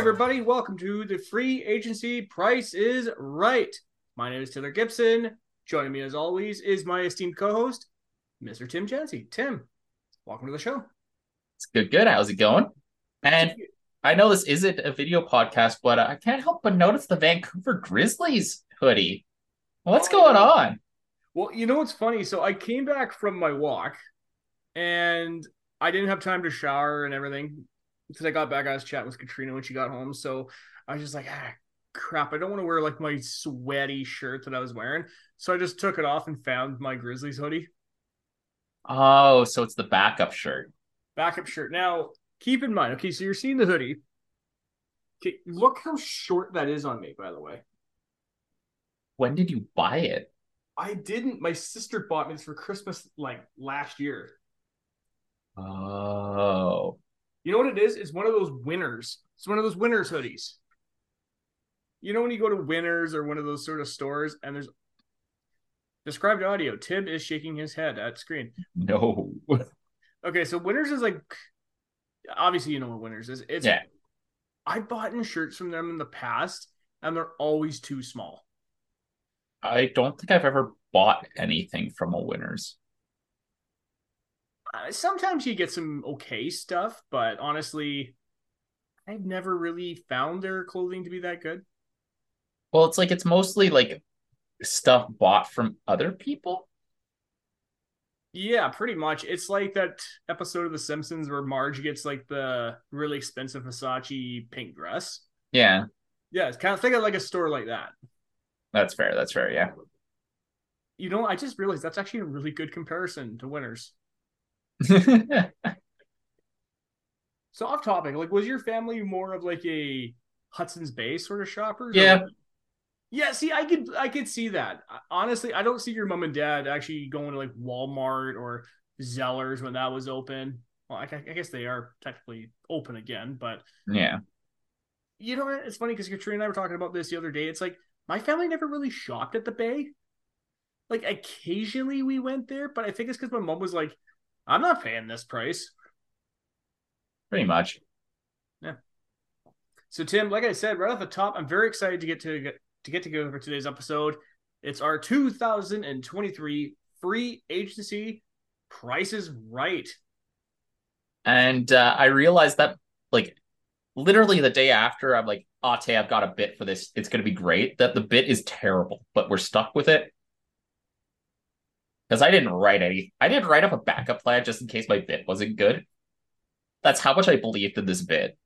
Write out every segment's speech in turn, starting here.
everybody. Welcome to the free agency Price is Right. My name is Taylor Gibson. Joining me, as always, is my esteemed co host, Mr. Tim Chancy. Tim, welcome to the show. It's good, good. How's it going? And I know this isn't a video podcast, but I can't help but notice the Vancouver Grizzlies hoodie. What's Oh, going on? Well, you know what's funny? So I came back from my walk and I didn't have time to shower and everything because I got back. I was chatting with Katrina when she got home. So I was just like, ah, crap. I don't want to wear like my sweaty shirt that I was wearing. So I just took it off and found my Grizzlies hoodie. Oh, so it's the backup shirt. backup shirt. Now, keep in mind, okay, so you're seeing the hoodie. Okay, look how short that is on me, by the way. When did you buy it? I didn't. My sister bought me this for Christmas like last year. Oh, You know what it is? It's one of those winners. It's one of those winners hoodies. You know when you go to Winners or one of those sort of stores and there's described audio. Tim is shaking his head at screen. no. Okay, so Winners is like obviously you know what Winners is. It's Yeah. I bought in shirts from them in the past and they're always too small. I don't think I've ever bought anything from a Winners. Uh, sometimes you get some okay stuff, but honestly, I've never really found their clothing to be that good. Well, it's like it's mostly like stuff bought from other people. Yeah, pretty much. It's like that episode of The Simpsons where Marge gets like the really expensive Versace pink dress. Yeah, Yeah, it's kind of think of like a store like that. that's fair. That's fair. Yeah. You know, I just realized that's actually a really good comparison to winners. So off topic, like was your family more of like a Hudson's Bay sort of shopper? Yeah. Yeah, see, I could I could see that. Honestly, I don't see your mom and dad actually going to like Walmart or Zellers when that was open. Well, I, I guess they are technically open again, but yeah. you know what? It's funny because Katrina and I were talking about this the other day. It's like my family never really shopped at the Bay. Like occasionally we went there, but I think it's because my mom was like, "I'm not paying this price." Pretty much. Yeah. So Tim, like I said, right off the top, I'm very excited to get to to get to go over today's episode. It's our 2023 free agency prices Right. And uh, I realized that, like, literally the day after, I'm like, oh, Tay, I've got a bit for this. It's going to be great. That the bit is terrible, but we're stuck with it. Because I didn't write any. I didn't write up a backup plan just in case my bit wasn't good. That's how much I believed in this bit.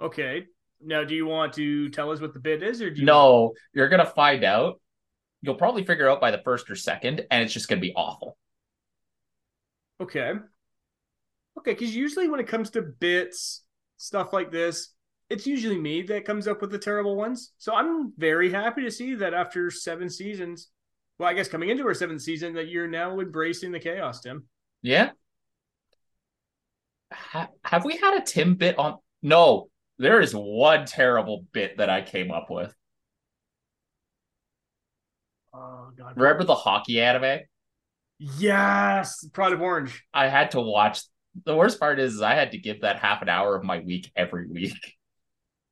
Okay. Now, do you want to tell us what the bit is, or do you? No, you're going to find out. You'll probably figure out by the first or second, and it's just going to be awful. Okay. Okay, because usually when it comes to bits, stuff like this, it's usually me that comes up with the terrible ones. So I'm very happy to see that after seven seasons, well, I guess coming into our seventh season, that you're now embracing the chaos, Tim. Yeah. Ha- have we had a Tim bit on? No, there is one terrible bit that I came up with. Oh God! Remember the hockey anime? Yes, Pride of Orange. I had to watch. The worst part is, I had to give that half an hour of my week every week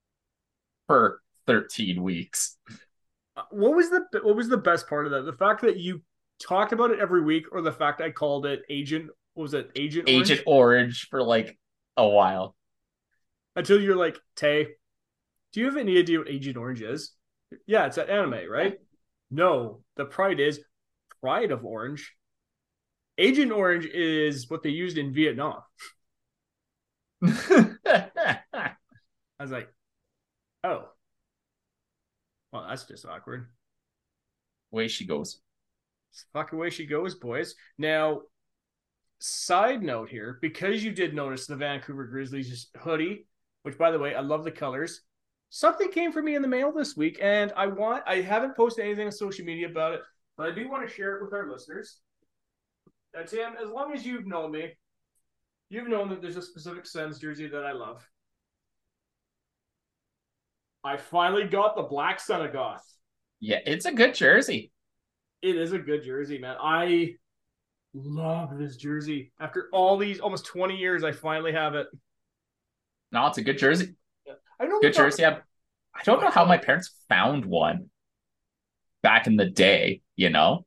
for 13 weeks. What was the what was the best part of that? The fact that you talked about it every week, or the fact I called it Agent? Was it Agent? Orange? Agent Orange for like a while. Until you're like Tay. Do you have any idea what Agent Orange is? Yeah, it's that anime, right? No, the Pride is Pride of Orange. Agent Orange is what they used in Vietnam. I was like, that's just awkward. Way she goes. Fuck away she goes, boys. Now, side note here, because you did notice the Vancouver Grizzlies hoodie, which by the way, I love the colors. Something came for me in the mail this week, and I want I haven't posted anything on social media about it, but I do want to share it with our listeners. Now, Tim, as long as you've known me, you've known that there's a specific Sens jersey that I love. I finally got the Black Senagoth. Yeah, it's a good jersey. It is a good jersey, man. I love this jersey. After all these almost 20 years, I finally have it. No, it's a good jersey. I know Good jersey. Yeah. I don't know how my parents found one back in the day, you know?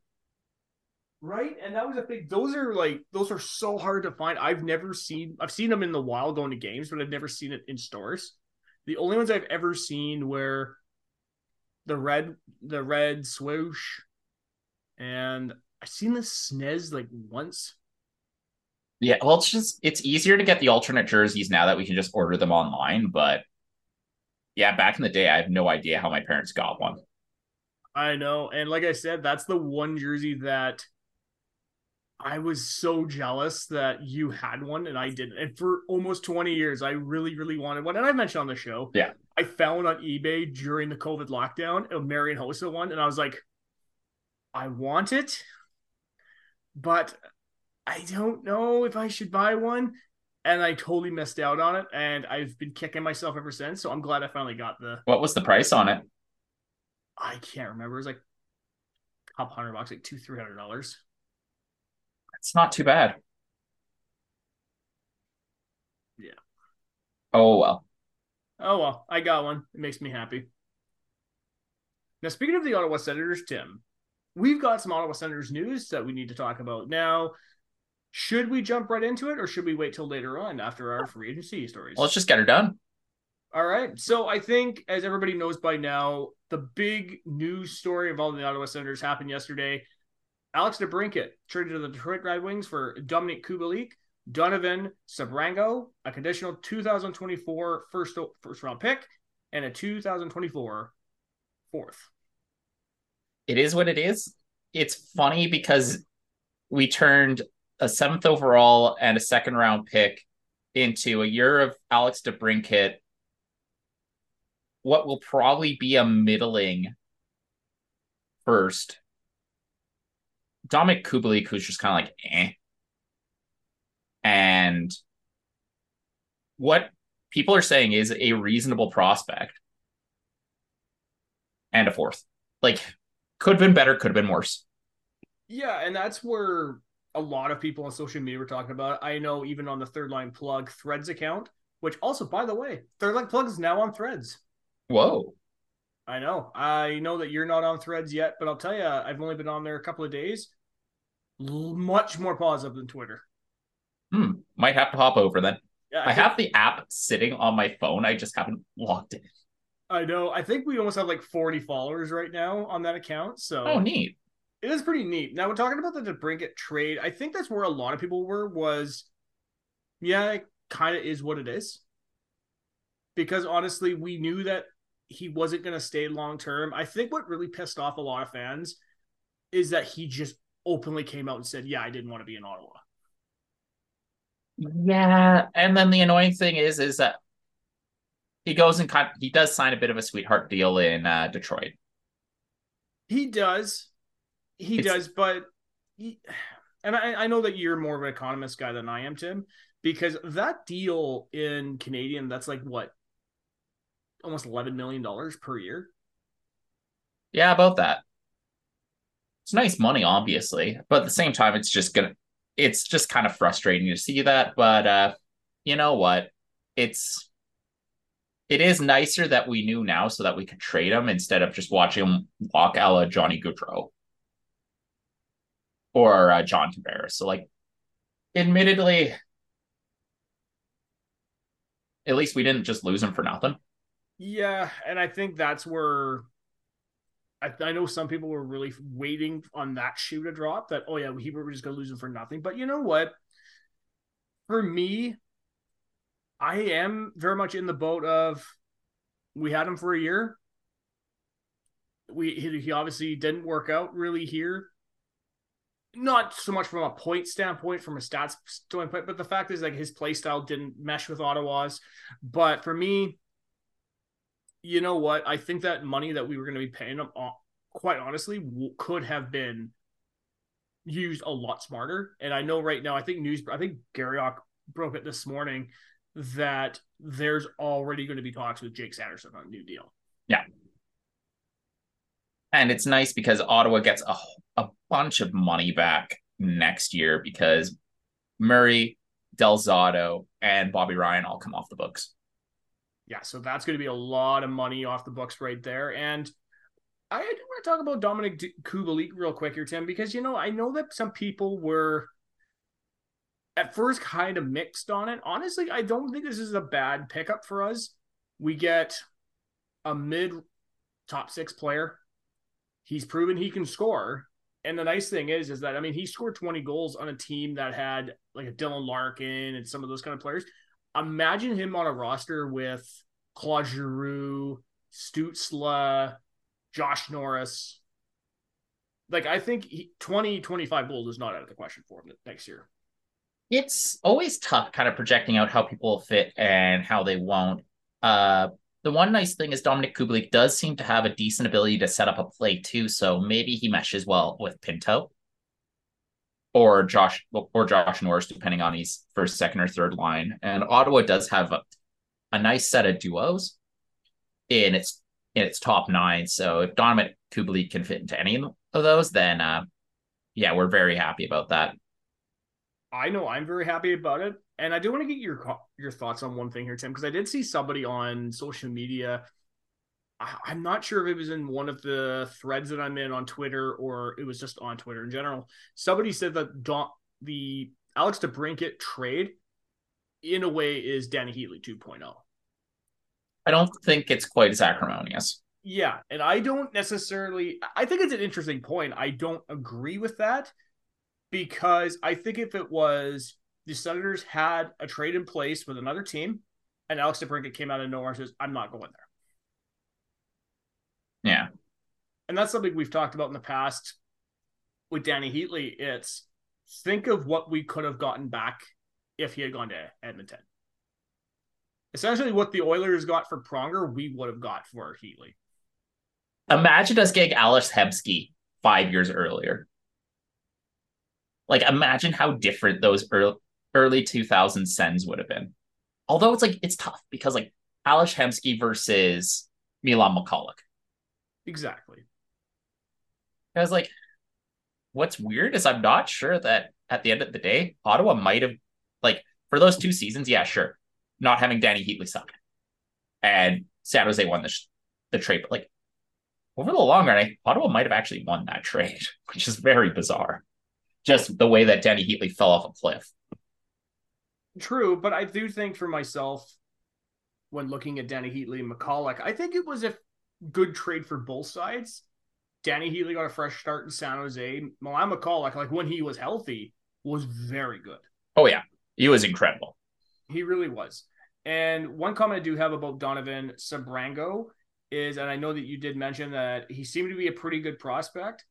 Right, and that was a big. Those are like those are so hard to find. I've never seen. I've seen them in the wild going to games, but I've never seen it in stores. The only ones I've ever seen were the red, the red swoosh, and I've seen the SNES like once. Yeah, well, it's just it's easier to get the alternate jerseys now that we can just order them online. But yeah, back in the day, I have no idea how my parents got one. I know, and like I said, that's the one jersey that I was so jealous that you had one and I didn't. And for almost 20 years, I really, really wanted one. And I mentioned on the show, yeah, I found on eBay during the COVID lockdown a Marian Hossa one, and I was like, I want it, but I don't know if I should buy one. And I totally missed out on it, and I've been kicking myself ever since. So I'm glad I finally got the. What was the price on it? I can't remember. It was like a couple hundred bucks, like two, three hundred dollars. It's not too bad. Yeah. Oh well. Oh well, I got one. It makes me happy. Now, speaking of the Ottawa Senators, Tim, we've got some Ottawa Senators news that we need to talk about. Now, should we jump right into it or should we wait till later on after our free agency stories? Well, let's just get her done. All right. So I think, as everybody knows by now, the big news story of all the Ottawa Senators happened yesterday. Alex DeBrincat traded to the Detroit Red Wings for Dominik Kubalik, Donovan Sebrango, a conditional 2024 first first round pick, and a 2024 fourth. It is what it is. It's funny because we turned a seventh overall and a second round pick into a year of Alex DeBrincat, what will probably be a middling first Dominik Kubalik, who's just kind of like eh. And what people are saying is a reasonable prospect and a fourth. Like, could have been better, could have been worse. Yeah, and that's where a lot of people on social media were talking about. It. I know even on the third line plug threads account, which also, by the way, third line plug is now on threads. Whoa. I know. I know that you're not on threads yet, but I'll tell you, I've only been on there a couple of days. Much more positive than Twitter. Hmm. Might have to hop over then. Yeah, I, I have the app sitting on my phone. I just haven't logged in. I know. I think we almost have like 40 followers right now on that account. So oh, neat. It is pretty neat. Now we're talking about the DeBrincat trade. I think that's where a lot of people were. Was yeah, it kind of is what it is. Because honestly, we knew that he wasn't going to stay long term. I think what really pissed off a lot of fans is that he just openly came out and said, "Yeah, I didn't want to be in Ottawa." Yeah, and then the annoying thing is, is that he goes and kind he does sign a bit of a sweetheart deal in uh, Detroit. He does, he it's, does, but he, and I, I know that you're more of an economist guy than I am, Tim, because that deal in Canadian, that's like what almost eleven million dollars per year. Yeah, about that. It's nice money, obviously, but at the same time, it's just gonna. It's just kind of frustrating to see that, but uh, you know what? It's it is nicer that we knew now so that we could trade him instead of just watching him walk a la Johnny Gaudreau or uh, John Tavares. So, like, admittedly, at least we didn't just lose him for nothing. Yeah, and I think that's where I, I know some people were really waiting on that shoe to drop. That oh yeah, we were just gonna lose him for nothing. But you know what? For me, I am very much in the boat of we had him for a year. We he, he obviously didn't work out really here. Not so much from a point standpoint, from a stats standpoint, but the fact is like his play style didn't mesh with Ottawa's. But for me, you know what? I think that money that we were going to be paying him, uh, quite honestly, could have been used a lot smarter. And I know right now, I think news, I think Garrioch broke it this morning that there's already going to be talks with Jake Sanderson on a new deal. Yeah. And it's nice because Ottawa gets a, a bunch of money back next year because Murray, Del Zotto, and Bobby Ryan all come off the books. Yeah, so that's going to be a lot of money off the books right there. And I do want to talk about Dominik Kubalik real quick here, Tim, because you know I know that some people were at first kind of mixed on it. Honestly, I don't think this is a bad pickup for us. We get a mid top six player. He's proven he can score. And the nice thing is, is that I mean, he scored 20 goals on a team that had like a Dylan Larkin and some of those kind of players. Imagine him on a roster with Claude Giroux, Stützle, Josh Norris. Like, I think he, 20, 25 goals is not out of the question for him next year. It's always tough kind of projecting out how people will fit and how they won't. Uh, the one nice thing is Dominik Kubalik does seem to have a decent ability to set up a play too, so maybe he meshes well with Pinto or Josh or Josh Norris, depending on his first, second, or third line. And Ottawa does have a, a nice set of duos in its in its top nine. So if Dominik Kubalik can fit into any of those, then uh, yeah, we're very happy about that. I know I'm very happy about it, and I do want to get your your thoughts on one thing here, Tim, because I did see somebody on social media. I, I'm not sure if it was in one of the threads that I'm in on Twitter or it was just on Twitter in general. Somebody said that Don, the Alex DeBrincat trade, in a way, is Danny Heatley 2.0. I don't think it's quite as acrimonious. Yeah, and I don't necessarily. I think it's an interesting point. I don't agree with that because I think if it was the Senators had a trade in place with another team, and Alex DeBrincat came out of nowhere and says, "I'm not going there." Yeah, and that's something we've talked about in the past with Danny Heatley. It's think of what we could have gotten back if he had gone to Edmonton. Essentially, what the Oilers got for Pronger, we would have got for Heatley. Imagine us getting Alex Hemsky five years earlier. Like, imagine how different those early, early 2000 Sens would have been. Although it's like, it's tough because, like, Ales Hemsky versus Milan Michalek. Exactly. I was like, what's weird is I'm not sure that at the end of the day, Ottawa might have, like, for those two seasons, yeah, sure. Not having Danny Heatley suck. And San Jose won the, the trade. But, like, over the long run, I, Ottawa might have actually won that trade, which is very bizarre just the way that Danny Heatley fell off a cliff. True, but I do think for myself, when looking at Danny Heatley and Michalek, I think it was a good trade for both sides. Danny Heatley got a fresh start in San Jose. Milan Michalek, like when he was healthy, was very good. Oh yeah, he was incredible. He really was. And one comment I do have about Donovan Sebrango is, and I know that you did mention that he seemed to be a pretty good prospect.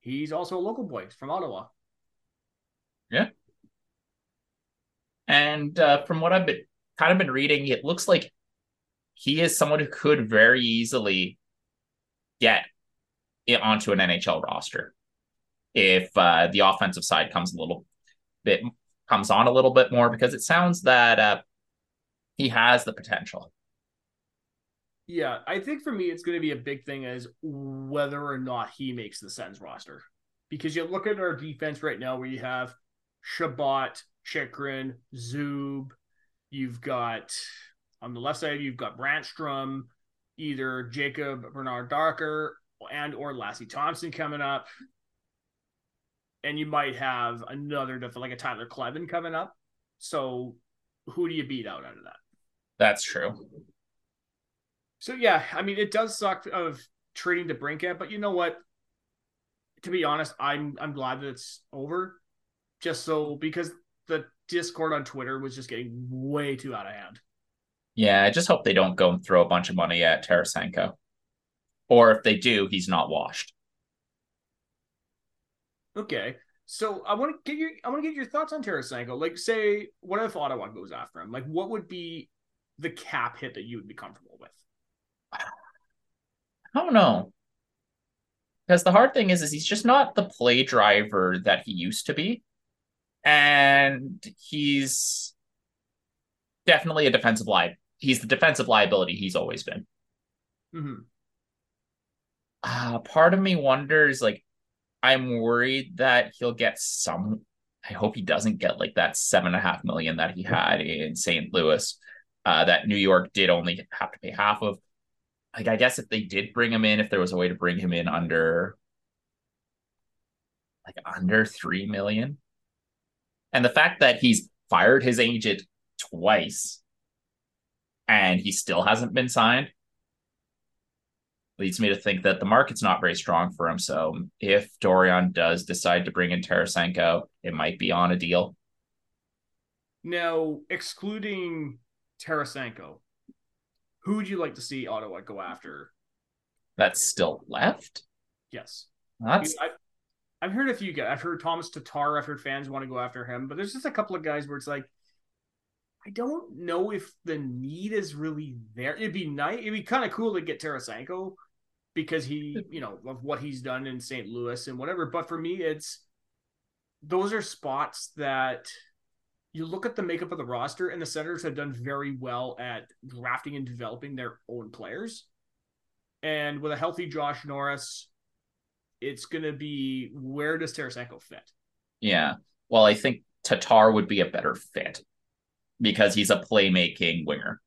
He's also a local boy from Ottawa. Yeah. And uh, from what I've been kind of been reading, it looks like he is someone who could very easily get it onto an NHL roster if uh, the offensive side comes a little bit comes on a little bit more because it sounds that uh, he has the potential. Yeah, I think for me it's going to be a big thing as whether or not he makes the Sens roster. Because you look at our defense right now where you have Chabot, Chychrun, Zub. You've got on the left side, you've got Brannstrom, either Jacob Bernard Docker and or Lassi Thomson coming up. And you might have another like a Tyler Kleven coming up. So who do you beat out out of that? That's true. So yeah, I mean it does suck of trading DeBrincat, but you know what? To be honest, I'm I'm glad that it's over just so because the Discord on Twitter was just getting way too out of hand. Yeah, I just hope they don't go and throw a bunch of money at Tarasenko. Or if they do, he's not washed. Okay. So I want to get your I want to get your thoughts on Tarasenko. Like, say, what if Ottawa goes after him? Like, what would be the cap hit that you would be comfortable with? I don't know. Because the hard thing is, is he's just not the play driver that he used to be and he's definitely a defensive lie. He's the defensive liability he's always been. Mm-hmm. Uh, part of me wonders, like, I'm worried that he'll get some. I hope he doesn't get like that seven and a half million that he had in St. Louis. uh, that New York did only have to pay half of. Like, I guess if they did bring him in, if there was a way to bring him in under like under three million, and the fact that he's fired his agent twice and he still hasn't been signed leads me to think that the market's not very strong for him. So if Dorion does decide to bring in Tarasenko, it might be on a deal. Now, excluding Tarasenko, who would you like to see Ottawa go after? That's still left? Yes. That's I, I've heard a few guys. I've heard Thomas Tatar. I've heard fans want to go after him, but there's just a couple of guys where it's like, I don't know if the need is really there. It'd be nice. It'd be kind of cool to get Tarasenko because he, hmm. you know, of what he's done in St. Louis and whatever. But for me, it's those are spots that you look at the makeup of the roster, and the Senators have done very well at drafting and developing their own players. And with a healthy Josh Norris, it's going to be where does Tarasenko fit? Yeah. Well, I think Tatar would be a better fit because he's a playmaking winger.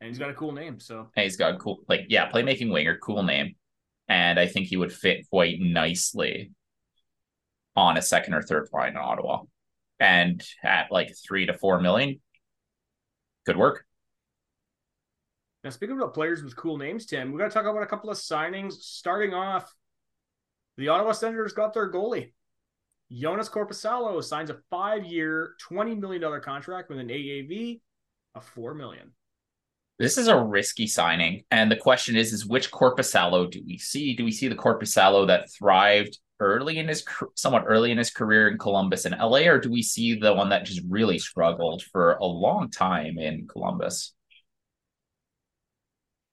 And he's got a cool name. So and he's got a cool, like, yeah, playmaking winger, cool name. And I think he would fit quite nicely on a second or third line in Ottawa. And at like three to four million, good work. Now, speaking about players with cool names, Tim, we got to talk about a couple of signings. Starting off, the Ottawa Senators got their goalie. Joonas Korpisalo signs a five-year, $20 million contract with an AAV of 4 million. This is a risky signing. And the question is, is which Korpisalo do we see? Do we see the Korpisalo that thrived early in his somewhat early in his career in Columbus and LA, or do we see the one that just really struggled for a long time in Columbus?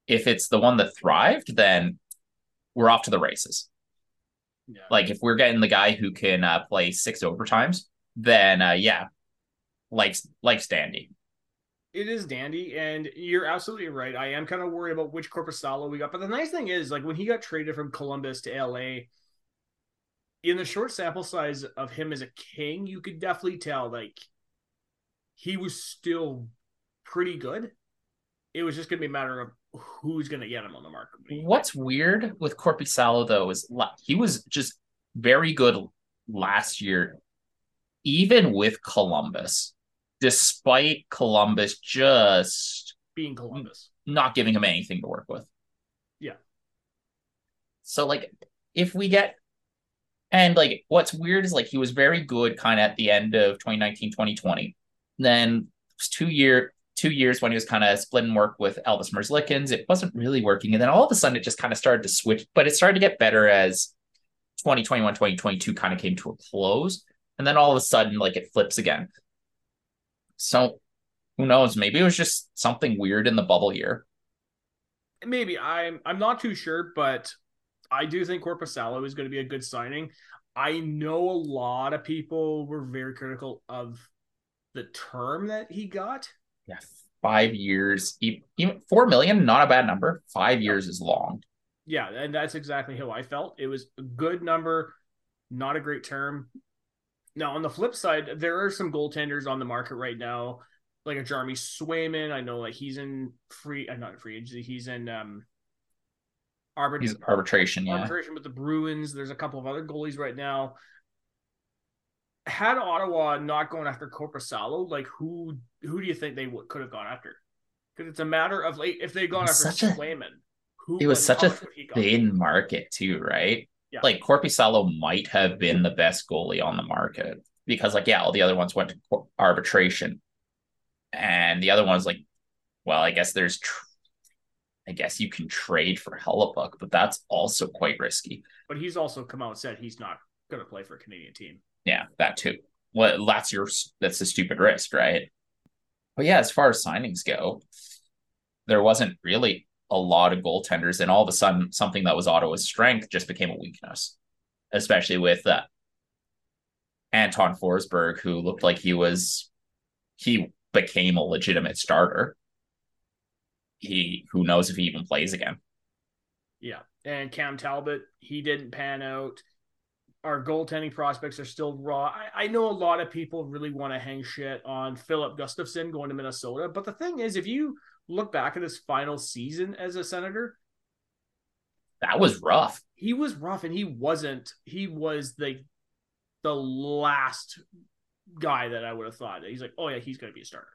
If it's the one that thrived, then we're off to the races. Yeah. Like if we're getting the guy who can uh, play six overtimes, then uh, yeah, likes likes Dandy. It is dandy, and you're absolutely right. I am kind of worried about which Korpisalo we got. But the nice thing is, like when he got traded from Columbus to LA, in the short sample size of him as a king, you could definitely tell like he was still pretty good. It was just gonna be a matter of who's going to get him on the market. What's weird with Korpisalo though is he was just very good last year, even with Columbus, despite Columbus just being Columbus, not giving him anything to work with. Yeah. So like, if we get and like what's weird is like he was very good kind of at the end of 2019 2020 then two year two years when he was kind of splitting work with Elvis Merzlikins. It wasn't really working. And then all of a sudden it just kind of started to switch, but it started to get better as 2021, 2022 kind of came to a close. And then all of a sudden, like it flips again. So who knows? Maybe it was just something weird in the bubble year. Maybe I'm I'm not too sure, but I do think Korpisalo is going to be a good signing. I know a lot of people were very critical of the term that he got yeah, five years, even four million, not a bad number. Five years is long. Yeah, and that's exactly how I felt. It was a good number, not a great term. Now, on the flip side, there are some goaltenders on the market right now, like a Jeremy Swayman. I know like he's in free, uh, not free agency. He's in um, arbit- he's arbitration. Arbitration yeah. with the Bruins. There's a couple of other goalies right now had Ottawa not going after Korpisalo, like who who do you think they would, could have gone after? Because it's a matter of like if they gone after Swayman, who it was such a thin market too, right? Yeah. Like Korpisalo might have been the best goalie on the market because, like, yeah, all the other ones went to arbitration, and the other ones, like, well, I guess there's, tr- I guess you can trade for Hellebuyck, but that's also quite risky. But he's also come out and said he's not going to play for a Canadian team. Yeah, that too. Well, that's your that's a stupid risk, right? But yeah, as far as signings go, there wasn't really a lot of goaltenders, and all of a sudden, something that was Ottawa's strength just became a weakness, especially with uh, Anton Forsberg, who looked like he was he became a legitimate starter. He who knows if he even plays again. Yeah, and Cam Talbot, he didn't pan out our goaltending prospects are still raw. I, I know a lot of people really want to hang shit on Philip Gustafson going to Minnesota, but the thing is, if you look back at his final season as a senator, that was rough. He was rough, and he wasn't. He was the the last guy that I would have thought. He's like, oh yeah, he's going to be a starter.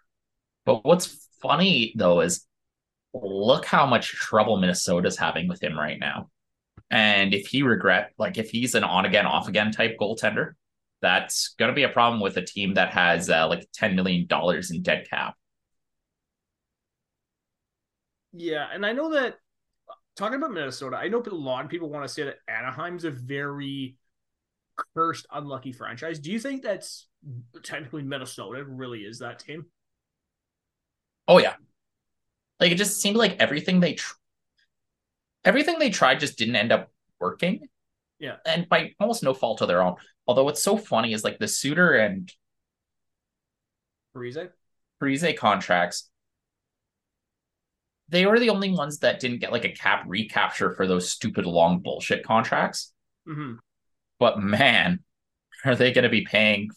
But what's funny though is look how much trouble Minnesota's having with him right now. And if he regret, like if he's an on again, off again type goaltender, that's going to be a problem with a team that has uh, like $10 million in dead cap. Yeah. And I know that talking about Minnesota, I know a lot of people want to say that Anaheim's a very cursed, unlucky franchise. Do you think that's technically Minnesota really is that team? Oh, yeah. Like it just seemed like everything they everything they tried just didn't end up working. Yeah. And by almost no fault of their own. Although what's so funny is like the Suter and Parise Parise contracts, they were the only ones that didn't get like a cap recapture for those stupid long bullshit contracts. Mm-hmm. But man, are they going to be paying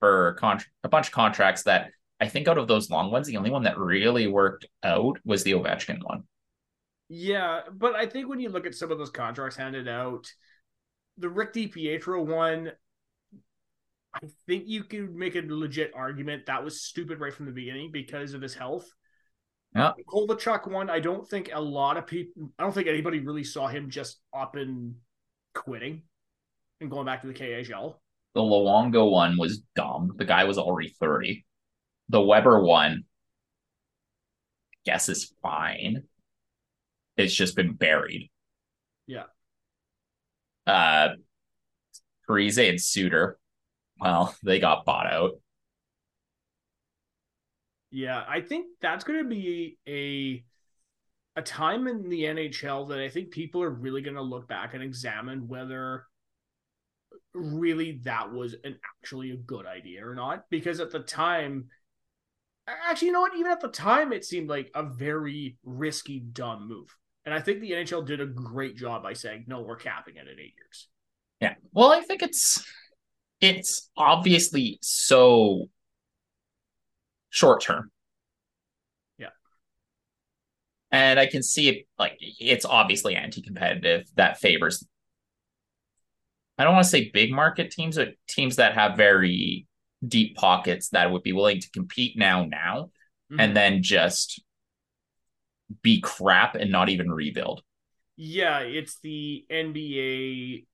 for con- a bunch of contracts that I think out of those long ones, the only one that really worked out was the Ovechkin one. Yeah, but I think when you look at some of those contracts handed out, the Rick DiPietro one, I think you could make a legit argument that was stupid right from the beginning because of his health. Yeah. The Kovalchuk one, I don't think a lot of people, I don't think anybody really saw him just up and quitting and going back to the KHL. The Luongo one was dumb. The guy was already 30. The Weber one, I guess, is fine it's just been buried. Yeah. Uh Parise and Suter, well, they got bought out. Yeah, I think that's going to be a a time in the NHL that I think people are really going to look back and examine whether really that was an actually a good idea or not because at the time actually you know what even at the time it seemed like a very risky dumb move and I think the NHL did a great job by saying, no, we're capping it at eight years. Yeah. Well, I think it's it's obviously so short term. Yeah. And I can see it like it's obviously anti-competitive that favors I don't want to say big market teams, but teams that have very deep pockets that would be willing to compete now now mm-hmm. and then just be crap and not even rebuild. Yeah, it's the NBA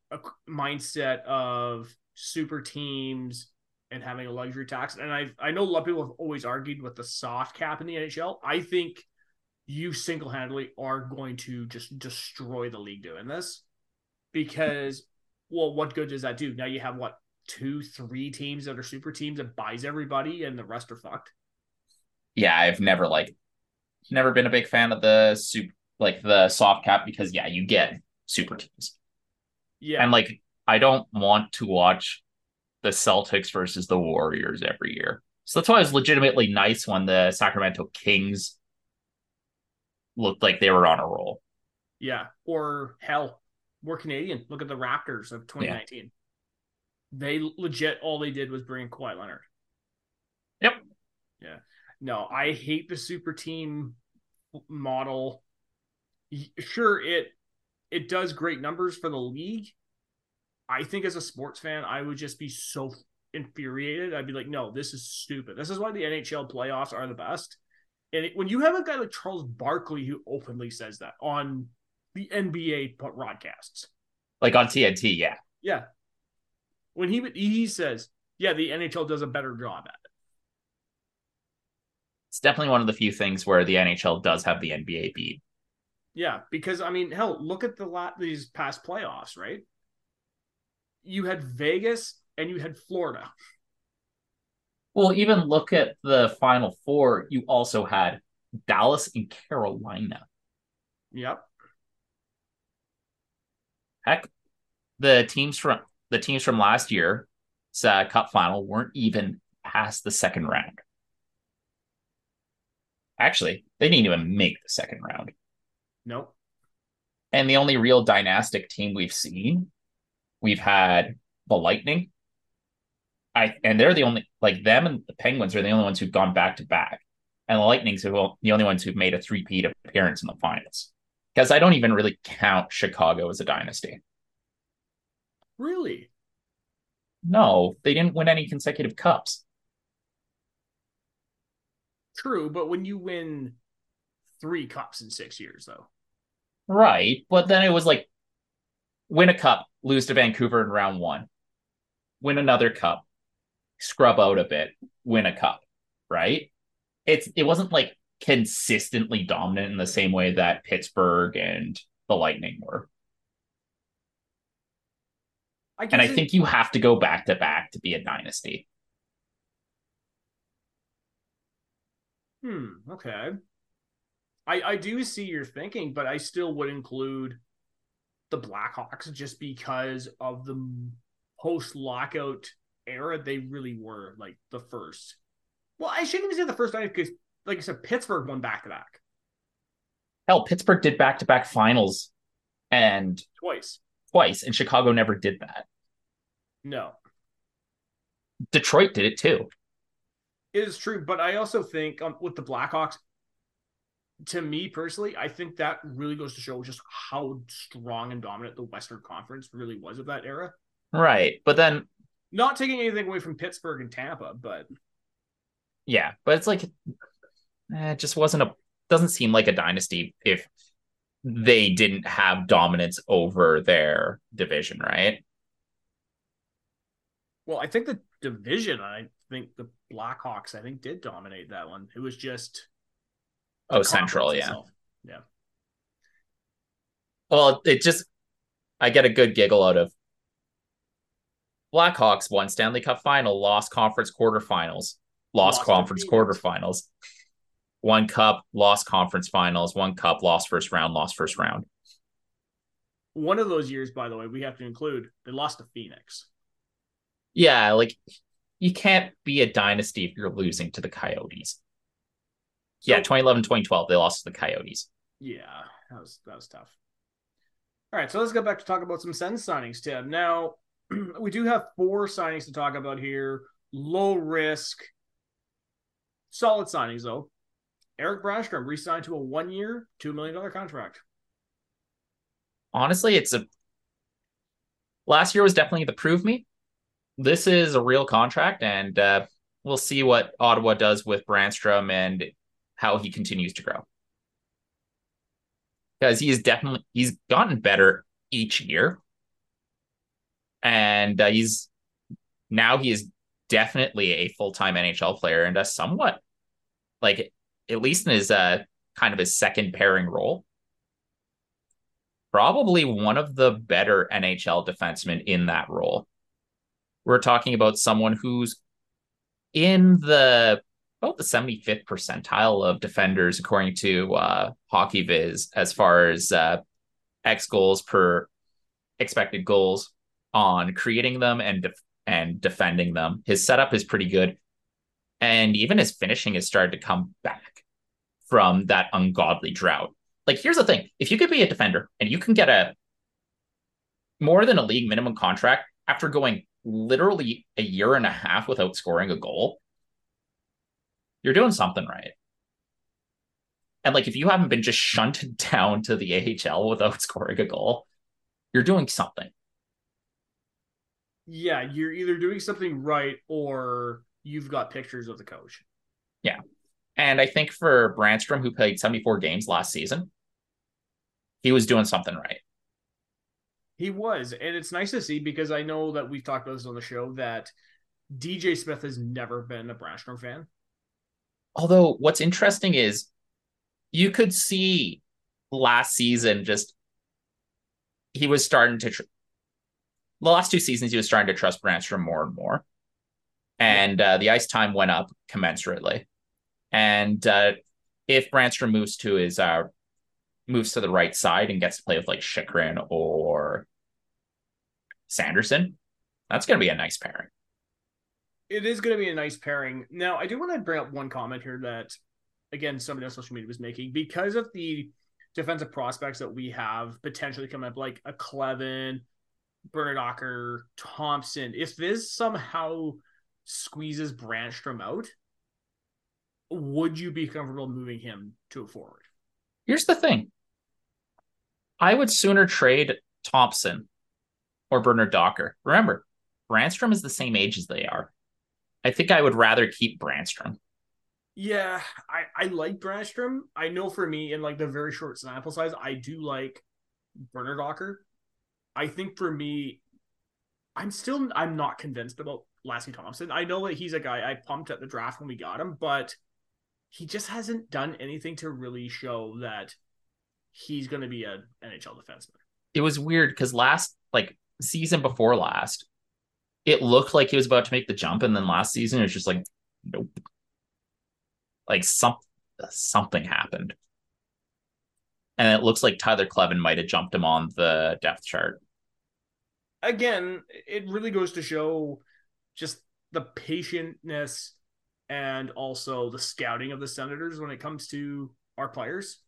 mindset of super teams and having a luxury tax. And I I know a lot of people have always argued with the soft cap in the NHL. I think you single handedly are going to just destroy the league doing this because well, what good does that do? Now you have what two, three teams that are super teams that buys everybody, and the rest are fucked. Yeah, I've never like never been a big fan of the soup like the soft cap because yeah, you get super teams. Yeah. And like I don't want to watch the Celtics versus the Warriors every year. So that's why it was legitimately nice when the Sacramento Kings looked like they were on a roll. Yeah. Or hell, we're Canadian. Look at the Raptors of 2019. Yeah. They legit all they did was bring Kawhi Leonard. Yep. Yeah. No, I hate the super team model. Sure, it it does great numbers for the league. I think as a sports fan, I would just be so infuriated. I'd be like, no, this is stupid. This is why the NHL playoffs are the best. And it, when you have a guy like Charles Barkley who openly says that on the NBA broadcasts, like on TNT, yeah, yeah, when he he says, yeah, the NHL does a better job at it it's definitely one of the few things where the NHL does have the NBA beat. Yeah, because I mean, hell, look at the lot these past playoffs, right? You had Vegas and you had Florida. Well, even look at the final four, you also had Dallas and Carolina. Yep. Heck, the teams from the teams from last year's uh, Cup final weren't even past the second round. Actually, they didn't even make the second round. Nope. And the only real dynastic team we've seen, we've had the Lightning. I and they're the only like them and the Penguins are the only ones who've gone back to back, and the Lightning's are the only ones who've made a three-peat appearance in the finals. Because I don't even really count Chicago as a dynasty. Really? No, they didn't win any consecutive cups. True, but when you win three cups in six years, though. Right, but then it was like win a cup, lose to Vancouver in round one, win another cup, scrub out a bit, win a cup, right? It's it wasn't like consistently dominant in the same way that Pittsburgh and the Lightning were. I and I think you have to go back to back to be a dynasty. Hmm, okay. I I do see your thinking, but I still would include the Blackhawks just because of the post lockout era. They really were like the first. Well, I shouldn't even say the first time because, like I said, Pittsburgh won back to back. Hell, Pittsburgh did back to back finals and twice. Twice, and Chicago never did that. No. Detroit did it too. It is true, but I also think um, with the Blackhawks, to me personally, I think that really goes to show just how strong and dominant the Western Conference really was of that era. Right. But then not taking anything away from Pittsburgh and Tampa, but yeah, but it's like eh, it just wasn't a doesn't seem like a dynasty if they didn't have dominance over their division, right? Well, I think the division, I think the Blackhawks, I think, did dominate that one. It was just Oh, Central, yeah. Itself. Yeah. Well, it just I get a good giggle out of Blackhawks won Stanley Cup final, lost conference quarterfinals, lost, lost conference quarterfinals, one cup, lost conference finals, one cup, lost first round, lost first round. One of those years, by the way, we have to include they lost to Phoenix. Yeah, like you can't be a dynasty if you're losing to the Coyotes. So, yeah, 2011, 2012, they lost to the Coyotes. Yeah, that was that was tough. All right, so let's go back to talk about some Sens signings, Tim. Now, we do have four signings to talk about here. Low risk, solid signings though. Erik Brannstrom re-signed to a one-year, two million dollar contract. Honestly, it's a last year was definitely the prove me. This is a real contract, and uh, we'll see what Ottawa does with Brannstrom and how he continues to grow. Because he is definitely he's gotten better each year. And uh, he's now he is definitely a full-time NHL player and a somewhat like at least in his uh kind of his second pairing role. Probably one of the better NHL defensemen in that role. We're talking about someone who's in the about the 75th percentile of defenders, according to uh, Hockey Viz, as far as uh, X goals per expected goals on creating them and def- and defending them. His setup is pretty good, and even his finishing has started to come back from that ungodly drought. Like, here's the thing: if you could be a defender and you can get a more than a league minimum contract after going literally a year and a half without scoring a goal, you're doing something right. And like if you haven't been just shunted down to the AHL without scoring a goal, you're doing something. Yeah, you're either doing something right or you've got pictures of the coach. Yeah. And I think for Brannstrom, who played 74 games last season, he was doing something right. He was. And it's nice to see because I know that we've talked about this on the show that DJ Smith has never been a Brannstrom fan. Although what's interesting is you could see last season just he was starting to tr- the last two seasons he was starting to trust Brannstrom more and more, and uh, the ice time went up commensurately. And uh, if Brannstrom moves to his uh, moves to the right side and gets to play with like Chychrun or Sanderson, that's going to be a nice pairing it is going to be a nice pairing. Now, I do want to bring up one comment here that, again, somebody on social media was making because of the defensive prospects that we have potentially coming up, like a Kleven, Bernardocker, Thomson, if this somehow squeezes Brannstrom out, would you be comfortable moving him to a forward? Here's the thing. I would sooner trade Thomson or Bernard Docker. Remember, Brannstrom is the same age as they are. I think I would rather keep Brannstrom. Yeah, I, I like Brannstrom. I know for me, in like the very short sample size, I do like Bernard Docker. I think for me, I'm still I'm not convinced about Lassi Thomson. I know that he's a guy I pumped at the draft when we got him, but he just hasn't done anything to really show that he's going to be an NHL defenseman. It was weird because last like season before last, it looked like he was about to make the jump, and then last season it was just like, nope. Like some something happened, and it looks like Tyler Kleven might have jumped him on the depth chart. Again, it really goes to show just the patientness and also the scouting of the Senators when it comes to our players.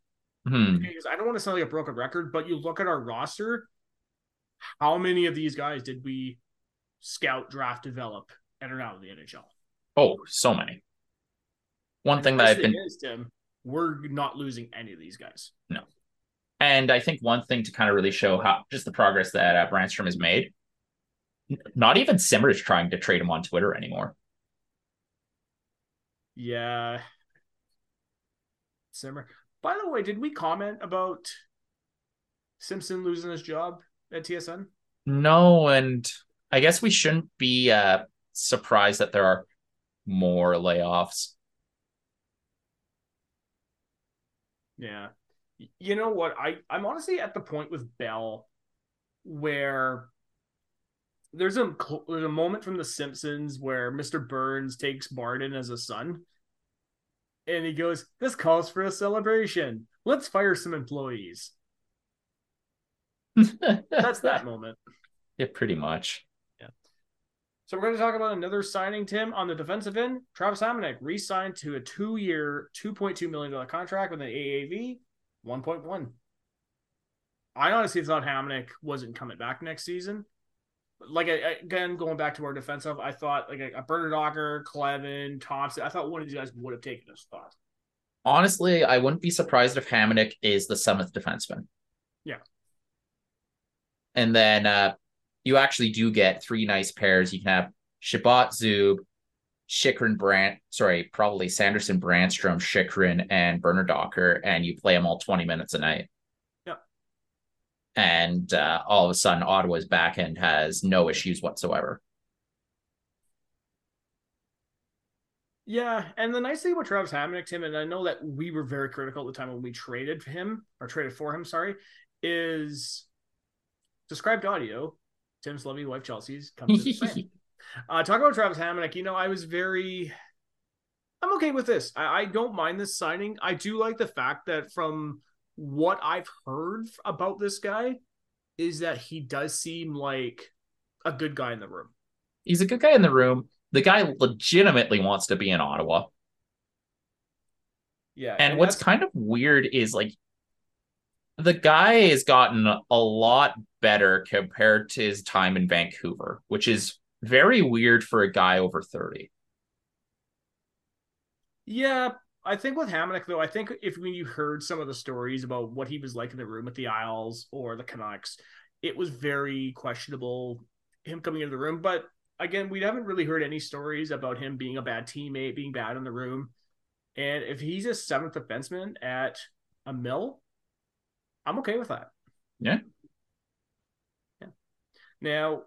Hmm. Because I don't want to sound like a broken record, but you look at our roster, how many of these guys did we scout, draft, develop, and are now in the NHL? Oh, so many. One And thing that I've been is, Tim, we're not losing any of these guys. No. And I think one thing to kind of really show how just the progress that uh, Brannstrom has made, not even Simmer's trying to trade him on Twitter anymore. Yeah. Simmer. By the way, did we comment about Simpson losing his job at TSN? No, and I guess we shouldn't be uh, surprised that there are more layoffs. Yeah. You know what? I I'm honestly at the point with Bell where there's a there's a moment from The Simpsons where Mr. Burns takes Barton as a son, and he goes, "This calls for a celebration. Let's fire some employees." That's that moment. Yeah, pretty much. Yeah. So we're going to talk about another signing, Tim, on the defensive end. Travis Hamonic re-signed to a two-year, $2.2 million contract with an AAV 1.1. I honestly thought Hamonic wasn't coming back next season. Like I- again, going back to our defensive, I thought like a, a Bernard Docker, Kleven, Thomson. I thought one of these guys would have taken this spot. Honestly, I wouldn't be surprised if Hamonic is the seventh defenseman. Yeah. And then uh, you actually do get three nice pairs. You can have Chabot Zub, Chychrun Brand, sorry, probably Sanderson Brannstrom, Chychrun, and Bernard Docker, and you play them all 20 minutes a night. Yep. And uh, all of a sudden, Ottawa's back end has no issues whatsoever. Yeah, and the nice thing about Travis Hamonic, Tim, and I know that we were very critical at the time when we traded him or traded for him, sorry, is described audio. Tim's lovely wife Chelsea's comes to the. Uh, talk about Travis Hamonic. You know, I was very, I'm okay with this. I, I don't mind this signing. I do like the fact that from what I've heard about this guy, is that he does seem like a good guy in the room. He's a good guy in the room. The guy legitimately wants to be in Ottawa. Yeah, And what's kind of weird is like the guy has gotten a lot better compared to his time in Vancouver, which is very weird for a guy over 30. Yeah, I think with Hamonic though, I think if when you heard some of the stories about what he was like in the room with the Isles or the Canucks, it was very questionable him coming into the room. But again, we haven't really heard any stories about him being a bad teammate, being bad in the room. And if he's a seventh defenseman at a mill, I'm okay with that. Yeah. Yeah. Now,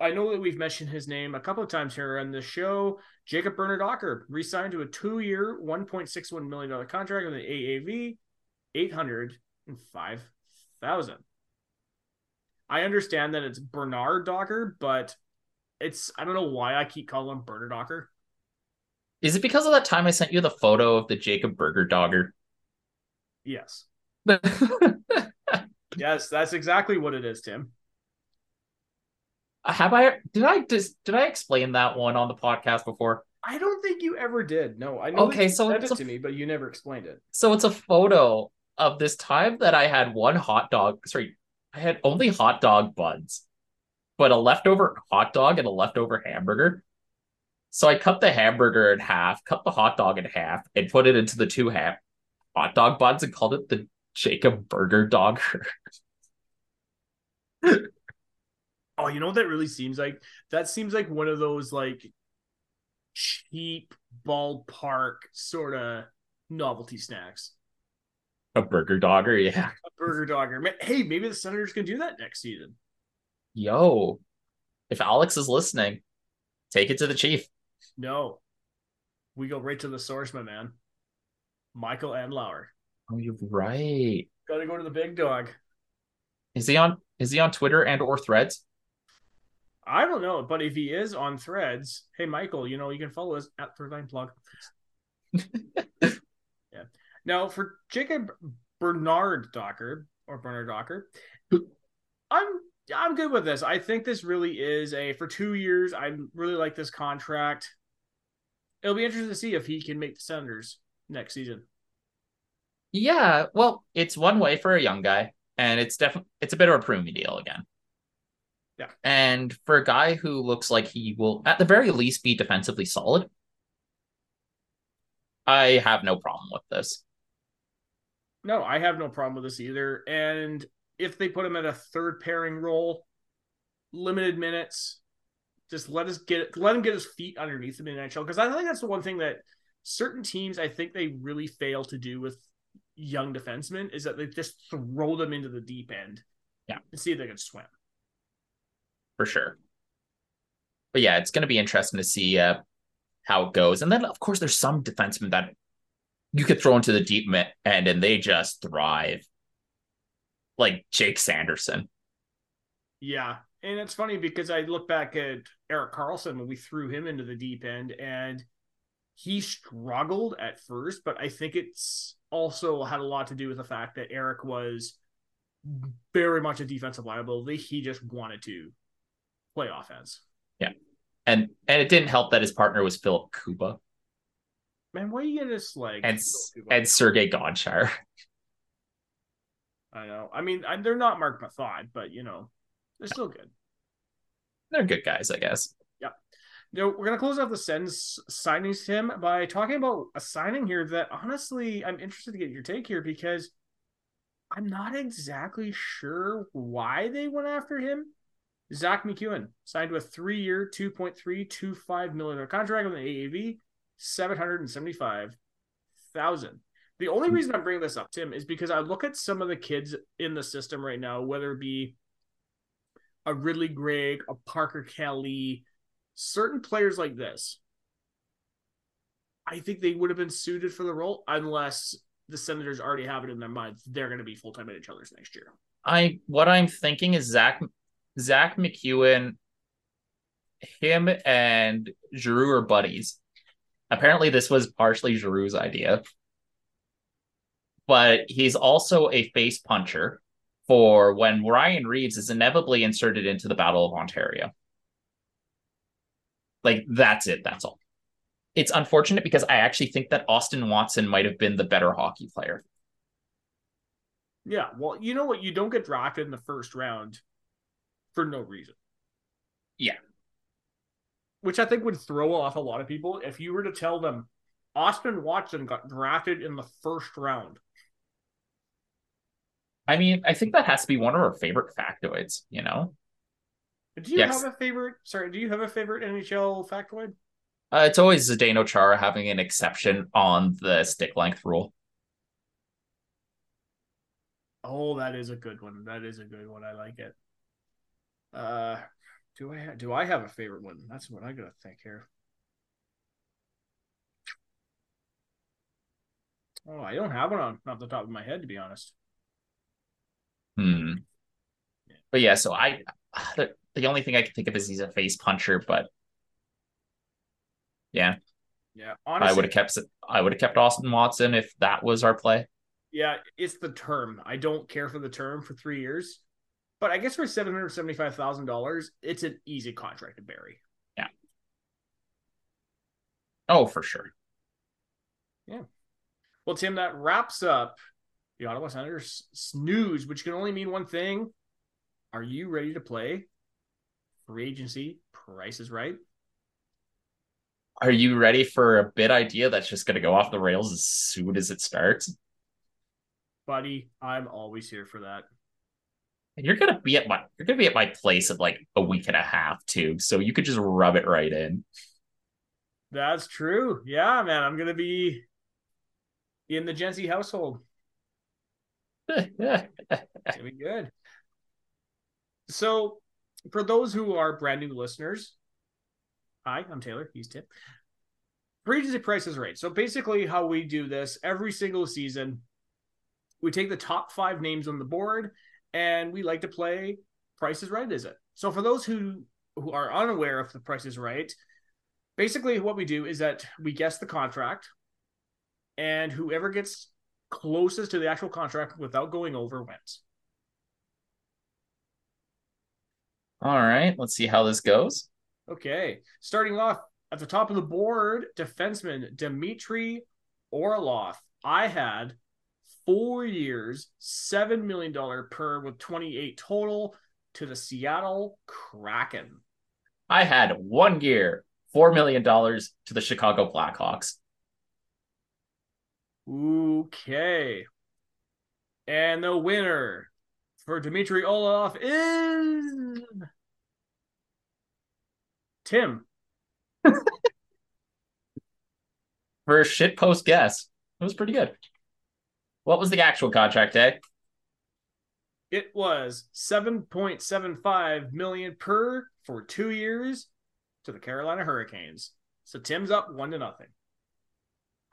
I know that we've mentioned his name a couple of times here on the show. Jacob Bernard Docker re-signed to a two-year, $1.61 million contract with an AAV, 805000 I understand that it's Bernard Docker, but it's I don't know why I keep calling him Bernard Docker. Is it because of that time I sent you the photo of the Jacob Burger dogger? Yes. Yes, that's exactly what it is, Tim. Have I did I just did I explain that one on the podcast before? I don't think you ever did. No, I know Okay, so it's it a- to me, but you never explained it. So it's a photo of this time that I had one hot dog. Sorry, I had only hot dog buns but a leftover hot dog and a leftover hamburger. So I cut the hamburger in half, cut the hot dog in half, and put it into the two half hot dog buns and called it the Jacob Burger Dogger. oh, you know what that really seems like? That seems like one of those like cheap ballpark sort of novelty snacks. A burger dogger, yeah. A burger dogger. Hey, maybe the Senators can do that next season. Yo, if Alex is listening, take it to the chief. No, we go right to the source, my man. Michael Andlauer. Oh, you're right. Got to go to the big dog. Is he on? Is he on Twitter and or Threads? I don't know, but if he is on Threads, hey Michael, you know you can follow us at Third Line Plug. yeah. Now for Jacob Bernard Docker or Bernard Docker, I'm I'm good with this. I think this really is a for two years. I really like this contract. It'll be interesting to see if he can make the Senators next season. Yeah, well, it's one way for a young guy, and it's definitely it's a bit of a premium deal again. Yeah, and for a guy who looks like he will, at the very least, be defensively solid, I have no problem with this. No, I have no problem with this either. And if they put him at a third pairing role, limited minutes, just let us get let him get his feet underneath him in the NHL. Because I think that's the one thing that certain teams I think they really fail to do with young defensemen is that they just throw them into the deep end. Yeah. And see if they can swim. For sure. But yeah, it's going to be interesting to see uh, how it goes. And then, of course, there's some defensemen that you could throw into the deep end and they just thrive. Like Jake Sanderson. Yeah. And it's funny because I look back at Erik Karlsson when we threw him into the deep end and he struggled at first, but I think it's also had a lot to do with the fact that Erik was very much a defensive liability. He just wanted to play offense. Yeah. And and it didn't help that his partner was Filip Kuba. Man, why are you this like and and Sergei Gonchar? I know. I mean, they're not Marc Methot, but you know, they're still good. They're good guys, I guess. You know, we're gonna close out the Sens signings, Tim, by talking about a signing here that honestly I'm interested to get your take here because I'm not exactly sure why they went after him. Zach MacEwen signed to a three-year, $2.325 million contract with the AAV, 775000 The only hmm. reason I'm bringing this up, Tim, is because I look at some of the kids in the system right now, whether it be a Ridly Greig, a Parker Kelly, certain players like this. I think they would have been suited for the role unless the Senators already have it in their minds they're going to be full time NHLers next year. I what I'm thinking is Zach Zach MacEwen, him and Giroux are buddies. Apparently, this was partially Giroux's idea, but he's also a face puncher for when Ryan Reaves is inevitably inserted into the Battle of Ontario. Like, that's it. That's all. It's unfortunate because I actually think that Austin Watson might have been the better hockey player. Yeah. Well, you know what? You don't get drafted in the first round for no reason. Yeah. Which I think would throw off a lot of people if you were to tell them Austin Watson got drafted in the first round. I mean, I think that has to be one of our favorite factoids, you know? Do you yes. have a favorite? Sorry, do you have a favorite NHL factoid? Uh, it's always Zdeno Chara having an exception on the stick length rule. Oh, that is a good one. That is a good one. I like it. Uh, do I ha- do I have a favorite one? That's what I gotta think here. Oh, I don't have one on off the top of my head, to be honest. Hmm. But yeah, so I the, only thing I can think of is he's a face puncher, but yeah. Yeah, honestly, I would have kept I would have kept Austin Watson if that was our play. Yeah, it's the term. I don't care for the term for three years. But I guess for seven hundred seventy-five thousand dollars, it's an easy contract to bury. Yeah. Oh, for sure. Yeah. Well, Tim, that wraps up the Ottawa Senators snooze, which can only mean one thing. Are you ready to play free agency, price is right. Are you ready for a bid idea that's just going to go off the rails as soon as it starts? Buddy, I'm always here for that. You're gonna be at my you're gonna be at my place in like a week and a half too, so you could just rub it right in. That's true. Yeah, man, I'm gonna be in the Gen Z household. it's gonna be good. So, for those who are brand new listeners, hi, I'm Taylor. He's Tim. Free agency price is right. So basically, how we do this every single season, we take the top five names on the board and we like to play Price is Right, is it? So for those who who are unaware of the Price is Right, basically what we do is that we guess the contract, and whoever gets closest to the actual contract without going over wins. All right, let's see how this goes. Okay, starting off at the top of the board, defenseman Dmitry Orlov. I had four years, $7 million per with 28 total to the Seattle Kraken. I had one year, $4 million to the Chicago Blackhawks. Okay. And the winner for Dmitry Orlov is Tim. for a shit post guess. It was pretty good. What was the actual contract, eh? It was 7.75 million per for two years to the Carolina Hurricanes. So Tim's up one to nothing.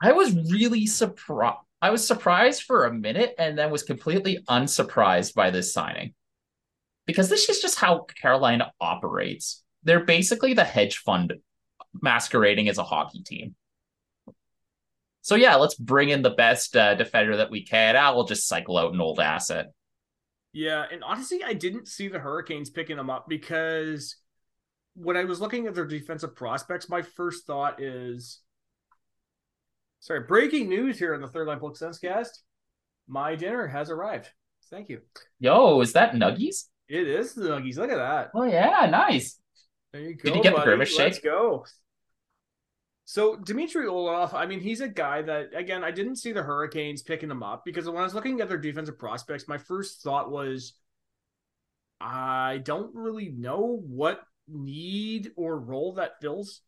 I was really surprised. I was surprised for a minute and then was completely unsurprised by this signing. Because this is just how Carolina operates. They're basically the hedge fund masquerading as a hockey team. So yeah, let's bring in the best uh, defender that we can. I will just cycle out an old asset. Yeah, and honestly, I didn't see the Hurricanes picking them up because when I was looking at their defensive prospects, my first thought is sorry, breaking news here on the Third Line Book cast. My dinner has arrived. Thank you. Yo, is that Nuggies? It is the Nuggies. Look at that. Oh yeah, nice. There you go. Did you get buddy. the grimace shake? Let's go. So Dmitry Orlov, I mean, he's a guy that again, I didn't see the Hurricanes picking him up because when I was looking at their defensive prospects, my first thought was I don't really know what need or role that fills.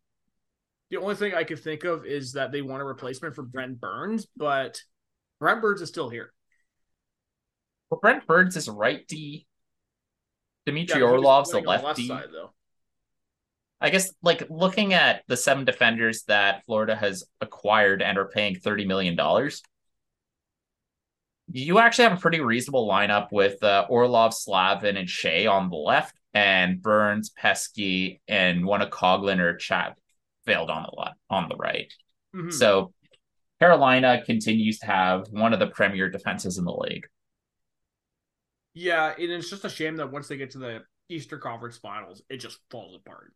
The only thing I could think of is that they want a replacement for Brent Burns, but Brent Burns is still here. Well, Brent Burns is right D. Dmitry Yeah, but he was Orlov's the playing on left D. side, though. I guess like looking at the seven defenders that Florida has acquired and are paying $30 million, you actually have a pretty reasonable lineup with uh, Orlov, Slavin, and Skjei on the left, and Burns, Pesce, and one of Coghlan or Chat failed on the left on the right. Mhm. So Carolina continues to have one of the premier defenses in the league. Yeah, and it's just a shame that once they get to the Eastern Conference Finals, it just falls apart.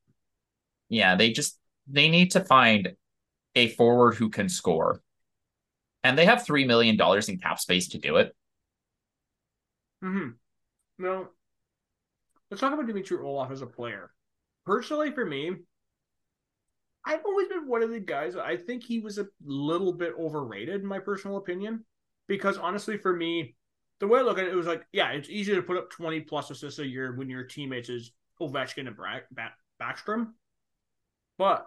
Yeah, they just they need to find a forward who can score. And they have three million dollars in cap space to do it. Mm-hmm. No. Let's talk about Dimitri Orlov as a player. Personally, for me, I've always been one of the guys. I think he was a little bit overrated, in my personal opinion. Because honestly, for me, the way I look at it, it was like, yeah, it's easy to put up 20 plus assists a year when your teammates is Ovechkin and Bra- ba- Backstrom. But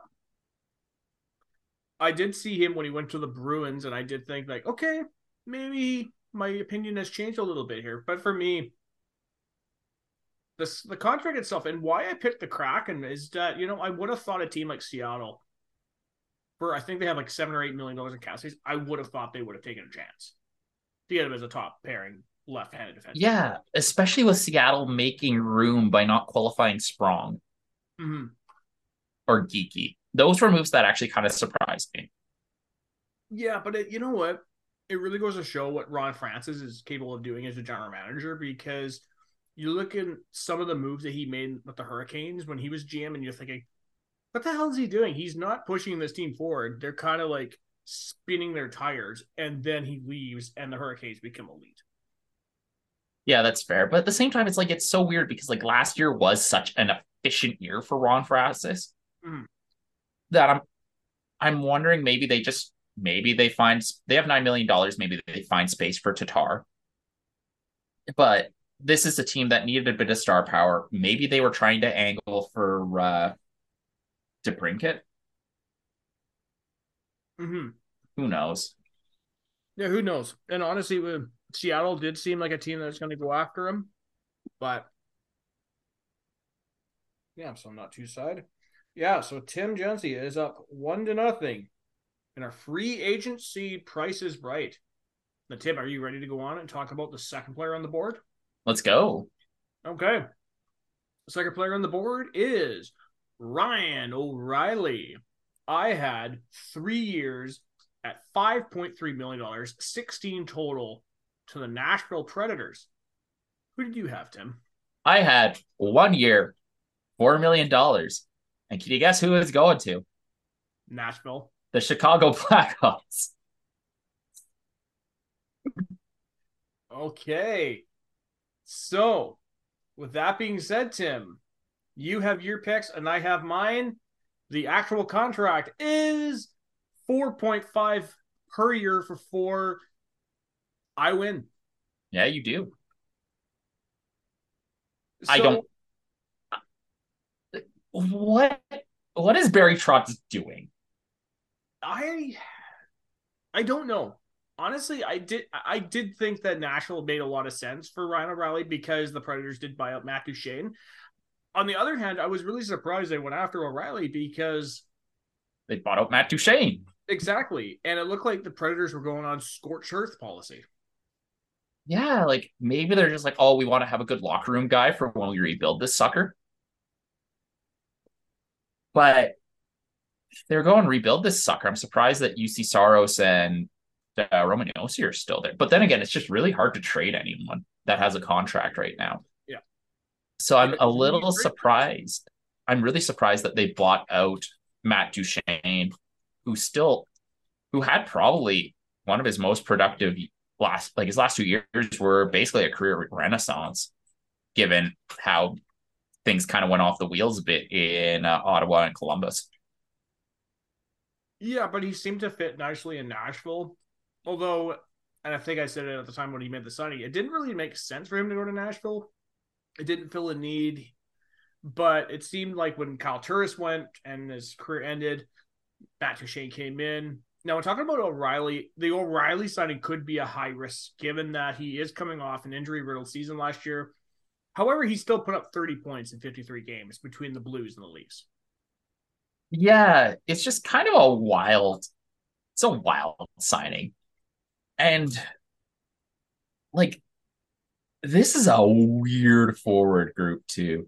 I did see him when he went to the Bruins, and I did think, like, okay, maybe my opinion has changed a little bit here. But for me, this the contract itself and why I picked the Kraken is that you know I would have thought a team like Seattle, for I think they have like seven or eight million dollars in cap space. I would have thought they would have taken a chance to get him as a top pairing left-handed defense. Yeah, especially with Seattle making room by not qualifying Sprong hmm or Geekie. Those were moves that actually kind of surprised me. Yeah, but it, you know what? It really goes to show what Ron Francis is capable of doing as a general manager because you look at some of the moves that he made with the Hurricanes when he was GM, and you're thinking, what the hell is he doing? He's not pushing this team forward. They're kind of like spinning their tires, and then he leaves, and the Hurricanes become elite. Yeah, that's fair. But at the same time, it's like it's so weird because like last year was such an efficient year for Ron Francis Mhm. that I'm I'm wondering maybe they just maybe they find they have nine million dollars, maybe they find space for Tatar. But this is a team that needed a bit of star power. Maybe they were trying to angle for uh DeBrincat. hmm Who knows? Yeah, who knows? And honestly, uh, Seattle did seem like a team that's going to go after him, but yeah, so I'm not too sad. Yeah, so Tim Jency is up one to nothing, and our free agency price is right. Now, Tim, are you ready to go on and talk about the second player on the board? Let's go. Okay. Second player on the board is Ryan O'Reilly. I had three years at $5.3 million, 16 total to the Nashville Predators. Who did you have, Tim? I had one year, four million dollars. And can you guess who it's going to? Nashville. The Chicago Blackhawks. Okay. So, with that being said, Tim, you have your picks and I have mine. The actual contract is 4.5 per year for four. I win. Yeah, you do. So, I don't. What what is Barry Trotz doing? I I don't know. Honestly, I did I did think that Nashville made a lot of sense for Ryan O'Reilly because the Predators did buy out Matt Duchene. On the other hand, I was really surprised they went after O'Reilly because They bought out Matt Duchene. exactly, and it looked like the Predators were going on scorched earth policy. Yeah, like maybe they're just like, oh, we want to have a good locker room guy for when we rebuild this sucker. But they're going to rebuild this sucker. I'm surprised that Juuse Saros and uh, Roman Josi are still there. But then again, it's just really hard to trade anyone that has a contract right now. Yeah. So I'm a little surprised. I'm really surprised that they bought out Matt Duchene, who still, who had probably one of his most productive last, like his last two years were basically a career renaissance, given how things kind of went off the wheels a bit in uh, Ottawa and Columbus. Yeah, but he seemed to fit nicely in Nashville. Although, and I think I said it at the time when he made the signing, it didn't really make sense for him to go to Nashville. It didn't fill a need. But it seemed like when Kyle Turris went and his career ended, Matt Duchene came in. Now, we're talking about O'Reilly. The O'Reilly signing could be a high risk given that he is coming off an injury riddled season last year. However, he still put up 30 points in 53 games between the Blues and the Leafs. Yeah, it's just kind of a wild, it's a wild signing. And like this is a weird forward group too.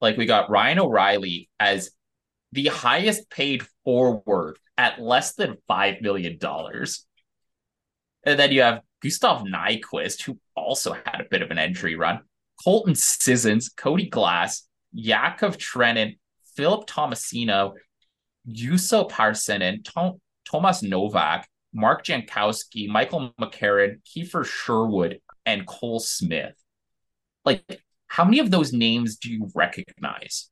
Like we got Ryan O'Reilly as the highest paid forward at less than five million dollars. And then you have Gustav Nyquist, who also had a bit of an entry run. Colton Sissons, Cody Glass, Yakov Trenin, Philip Tomasino, Juuso Parssinen, Tom, Thomas Novak, Mark Jankowski, Michael McCarron, Kiefer Sherwood, and Cole Smith. Like, how many of those names do you recognize?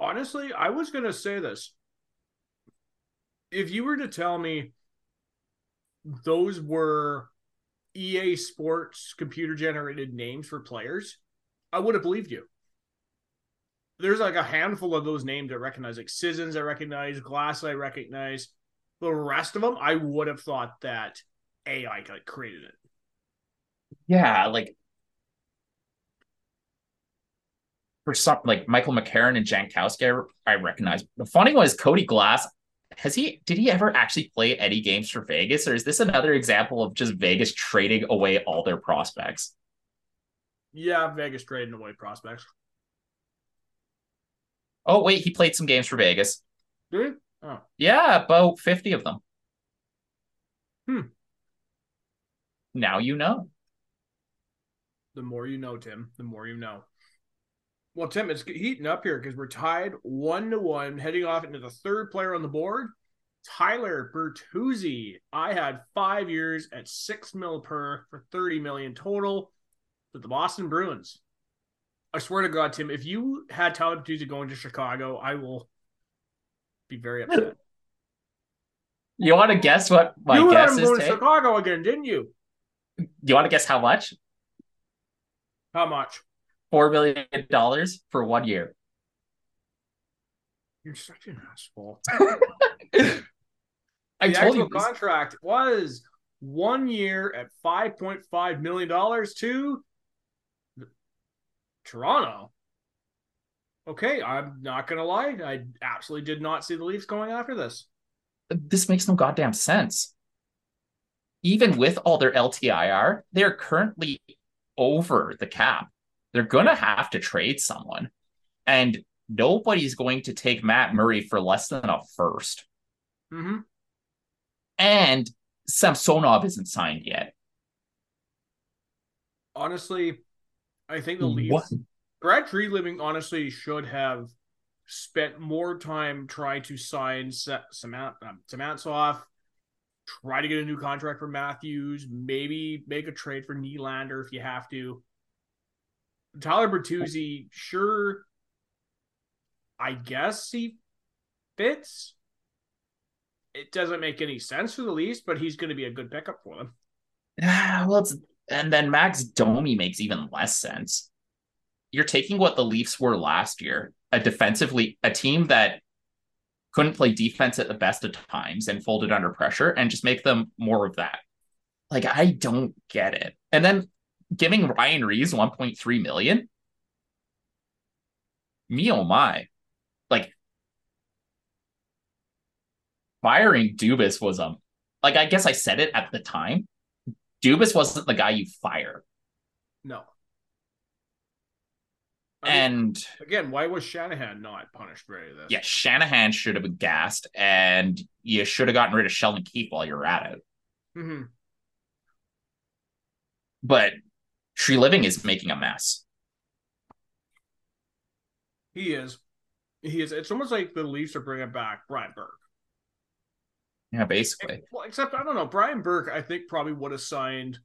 Honestly, I was going to say this. If you were to tell me those were EA Sports computer generated names for players, I would have believed you. There's like a handful of those names I recognize, like Sissons I recognize, Glass I recognize. The rest of them, I would have thought that AI like created it. Yeah, like for some, like Michael McCarron and Jankowski, I, I recognize. The funny one is Cody Glass. Has he? Did he ever actually play any games for Vegas, or is this another example of just Vegas trading away all their prospects? Yeah, Vegas trading away prospects. Oh wait, he played some games for Vegas. Did? Oh, Yeah, about fifty of them. Hmm. Now you know. the more you know, Tim, the more you know. Well, Tim, it's heating up here because we're tied one to one, heading off into the third player on the board. Tyler Bertuzzi. I had five years at six mil per for 30 million total. But the Boston Bruins. I swear to God, Tim, if you had Tyler Bertuzzi going to Chicago, I will be very upset. You want to guess what my you guess is? going to? Chicago again, didn't you? You want to guess how much? How much? Four million dollars for one year. You're such an asshole. I the told you. actual contract was one year at five point five million dollars to Toronto. Okay, I'm not gonna lie. I absolutely did not see the Leafs going after this. this makes no goddamn sense. Even with all their LTIR, they're currently over the cap. They're gonna have to trade someone, and nobody's going to take Matt Murray for less than a first. Mm-hmm. And Samsonov isn't signed yet. Honestly, I think the Leafs. What? Brad Treliving honestly should have spent more time trying to sign Sa- Samant- um, try to get a new contract for Matthews, maybe make a trade for Nylander if you have to. Tyler Bertuzzi, sure, I guess he fits. It doesn't make any sense for the Leafs, but he's going to be a good pickup for them. Ah, well, it's and then Max Domi makes even less sense. You're taking what the Leafs were last year, a defensively a team that couldn't play defense at the best of times and folded under pressure, and just make them more of that. Like I don't get it. And then giving Ryan Reaves 1.3 million. Me oh my. Like firing Dubas was a like I guess I said it at the time. Dubas wasn't the guy you fire. No. I mean, And again, why was Shanahan not punished for any of this? yeah, Shanahan should have been gassed, and you should have gotten rid of Sheldon Keefe while you're at it. hmm But Treliving is making a mess. He is. He is. It's almost like the Leafs are bringing back Brian Burke. Yeah, basically. Well, except I don't know. Brian Burke, I think, probably would have signed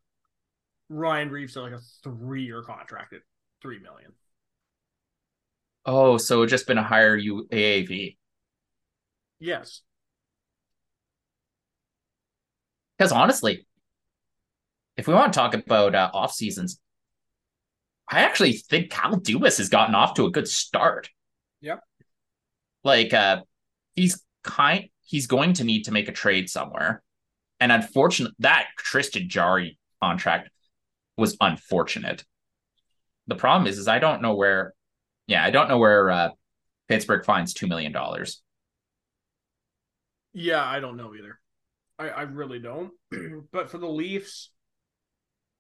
Ryan Reaves to like a three-year contract at three million. Oh, so it just been a higher UAAV. Yes. Because honestly, if we want to talk about uh, off seasons, I actually think Cal Dubas has gotten off to a good start. Yep. Like uh he's kind he's going to need to make a trade somewhere. And unfortunately that Tristan Jarry contract was unfortunate. The problem is is I don't know where yeah, I don't know where uh Pittsburgh finds two million dollars. Yeah, I don't know either. I, I really don't. but for the Leafs,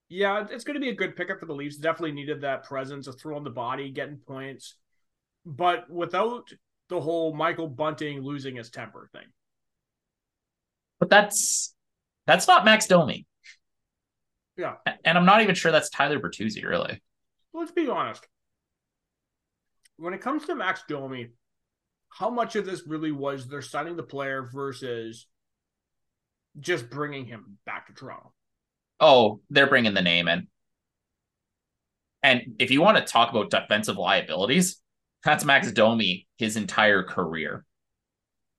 yeah, it's going to be a good pickup for the Leafs. Definitely needed that presence, a throw on the body, getting points, but without the whole Michael Bunting losing his temper thing. But that's that's not Max Domi. Yeah. And I'm not even sure that's Tyler Bertuzzi, really. Let's be honest. When it comes to Max Domi, how much of this really was they're signing the player versus just bringing him back to Toronto? Oh, they're bringing the name in. And if you want to talk about defensive liabilities, that's Max Domi his entire career.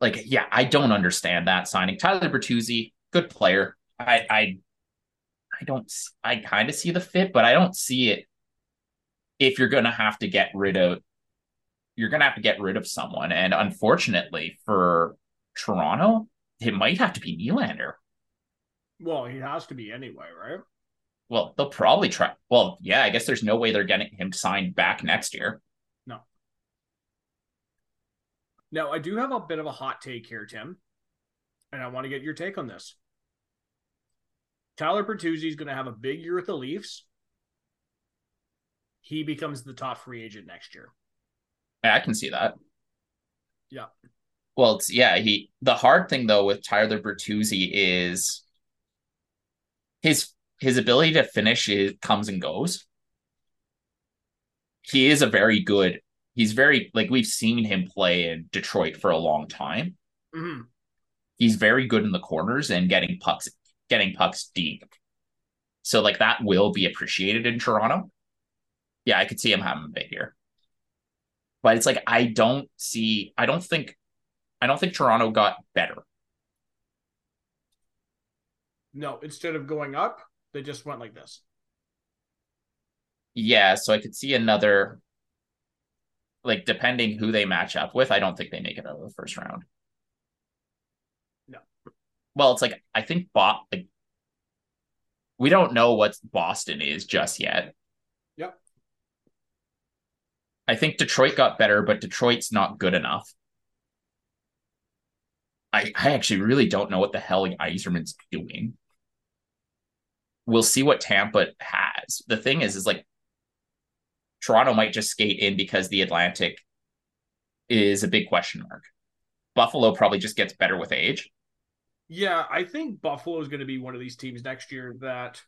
Like, yeah, I don't understand that signing. Tyler Bertuzzi, good player. I, I, I don't. I kind of see the fit, but I don't see it. If you're gonna have to get rid of, you're gonna have to get rid of someone, and unfortunately for Toronto, it might have to be Nylander. Well, he has to be anyway, right? Well, they'll probably try. Well, yeah, I guess there's no way they're getting him signed back next year. No. Now, I do have a bit of a hot take here, Tim, and I want to get your take on this. Tyler Bertuzzi is going to have a big year with the Leafs. He becomes the top free agent next year. I can see that. Yeah. Well, it's yeah. He the hard thing though with Tyler Bertuzzi is his his ability to finish it comes and goes. He is a very good. He's very like we've seen him play in Detroit for a long time. Mm-hmm. He's very good in the corners and getting pucks getting pucks deep. So like that will be appreciated in Toronto. Yeah, I could see him having a big year. But it's like I don't see I don't think I don't think Toronto got better. No, instead of going up, they just went like this. Yeah, so I could see another like depending who they match up with, I don't think they make it out of the first round. No. Well, it's like I think Bo- like we don't know what Boston is just yet. I think Detroit got better, but Detroit's not good enough. I, I actually really don't know what the hell Yzerman's doing. We'll see what Tampa has. The thing is, is like Toronto might just skate in because the Atlantic is a big question mark. Buffalo probably just gets better with age. Yeah, I think Buffalo is going to be one of these teams next year that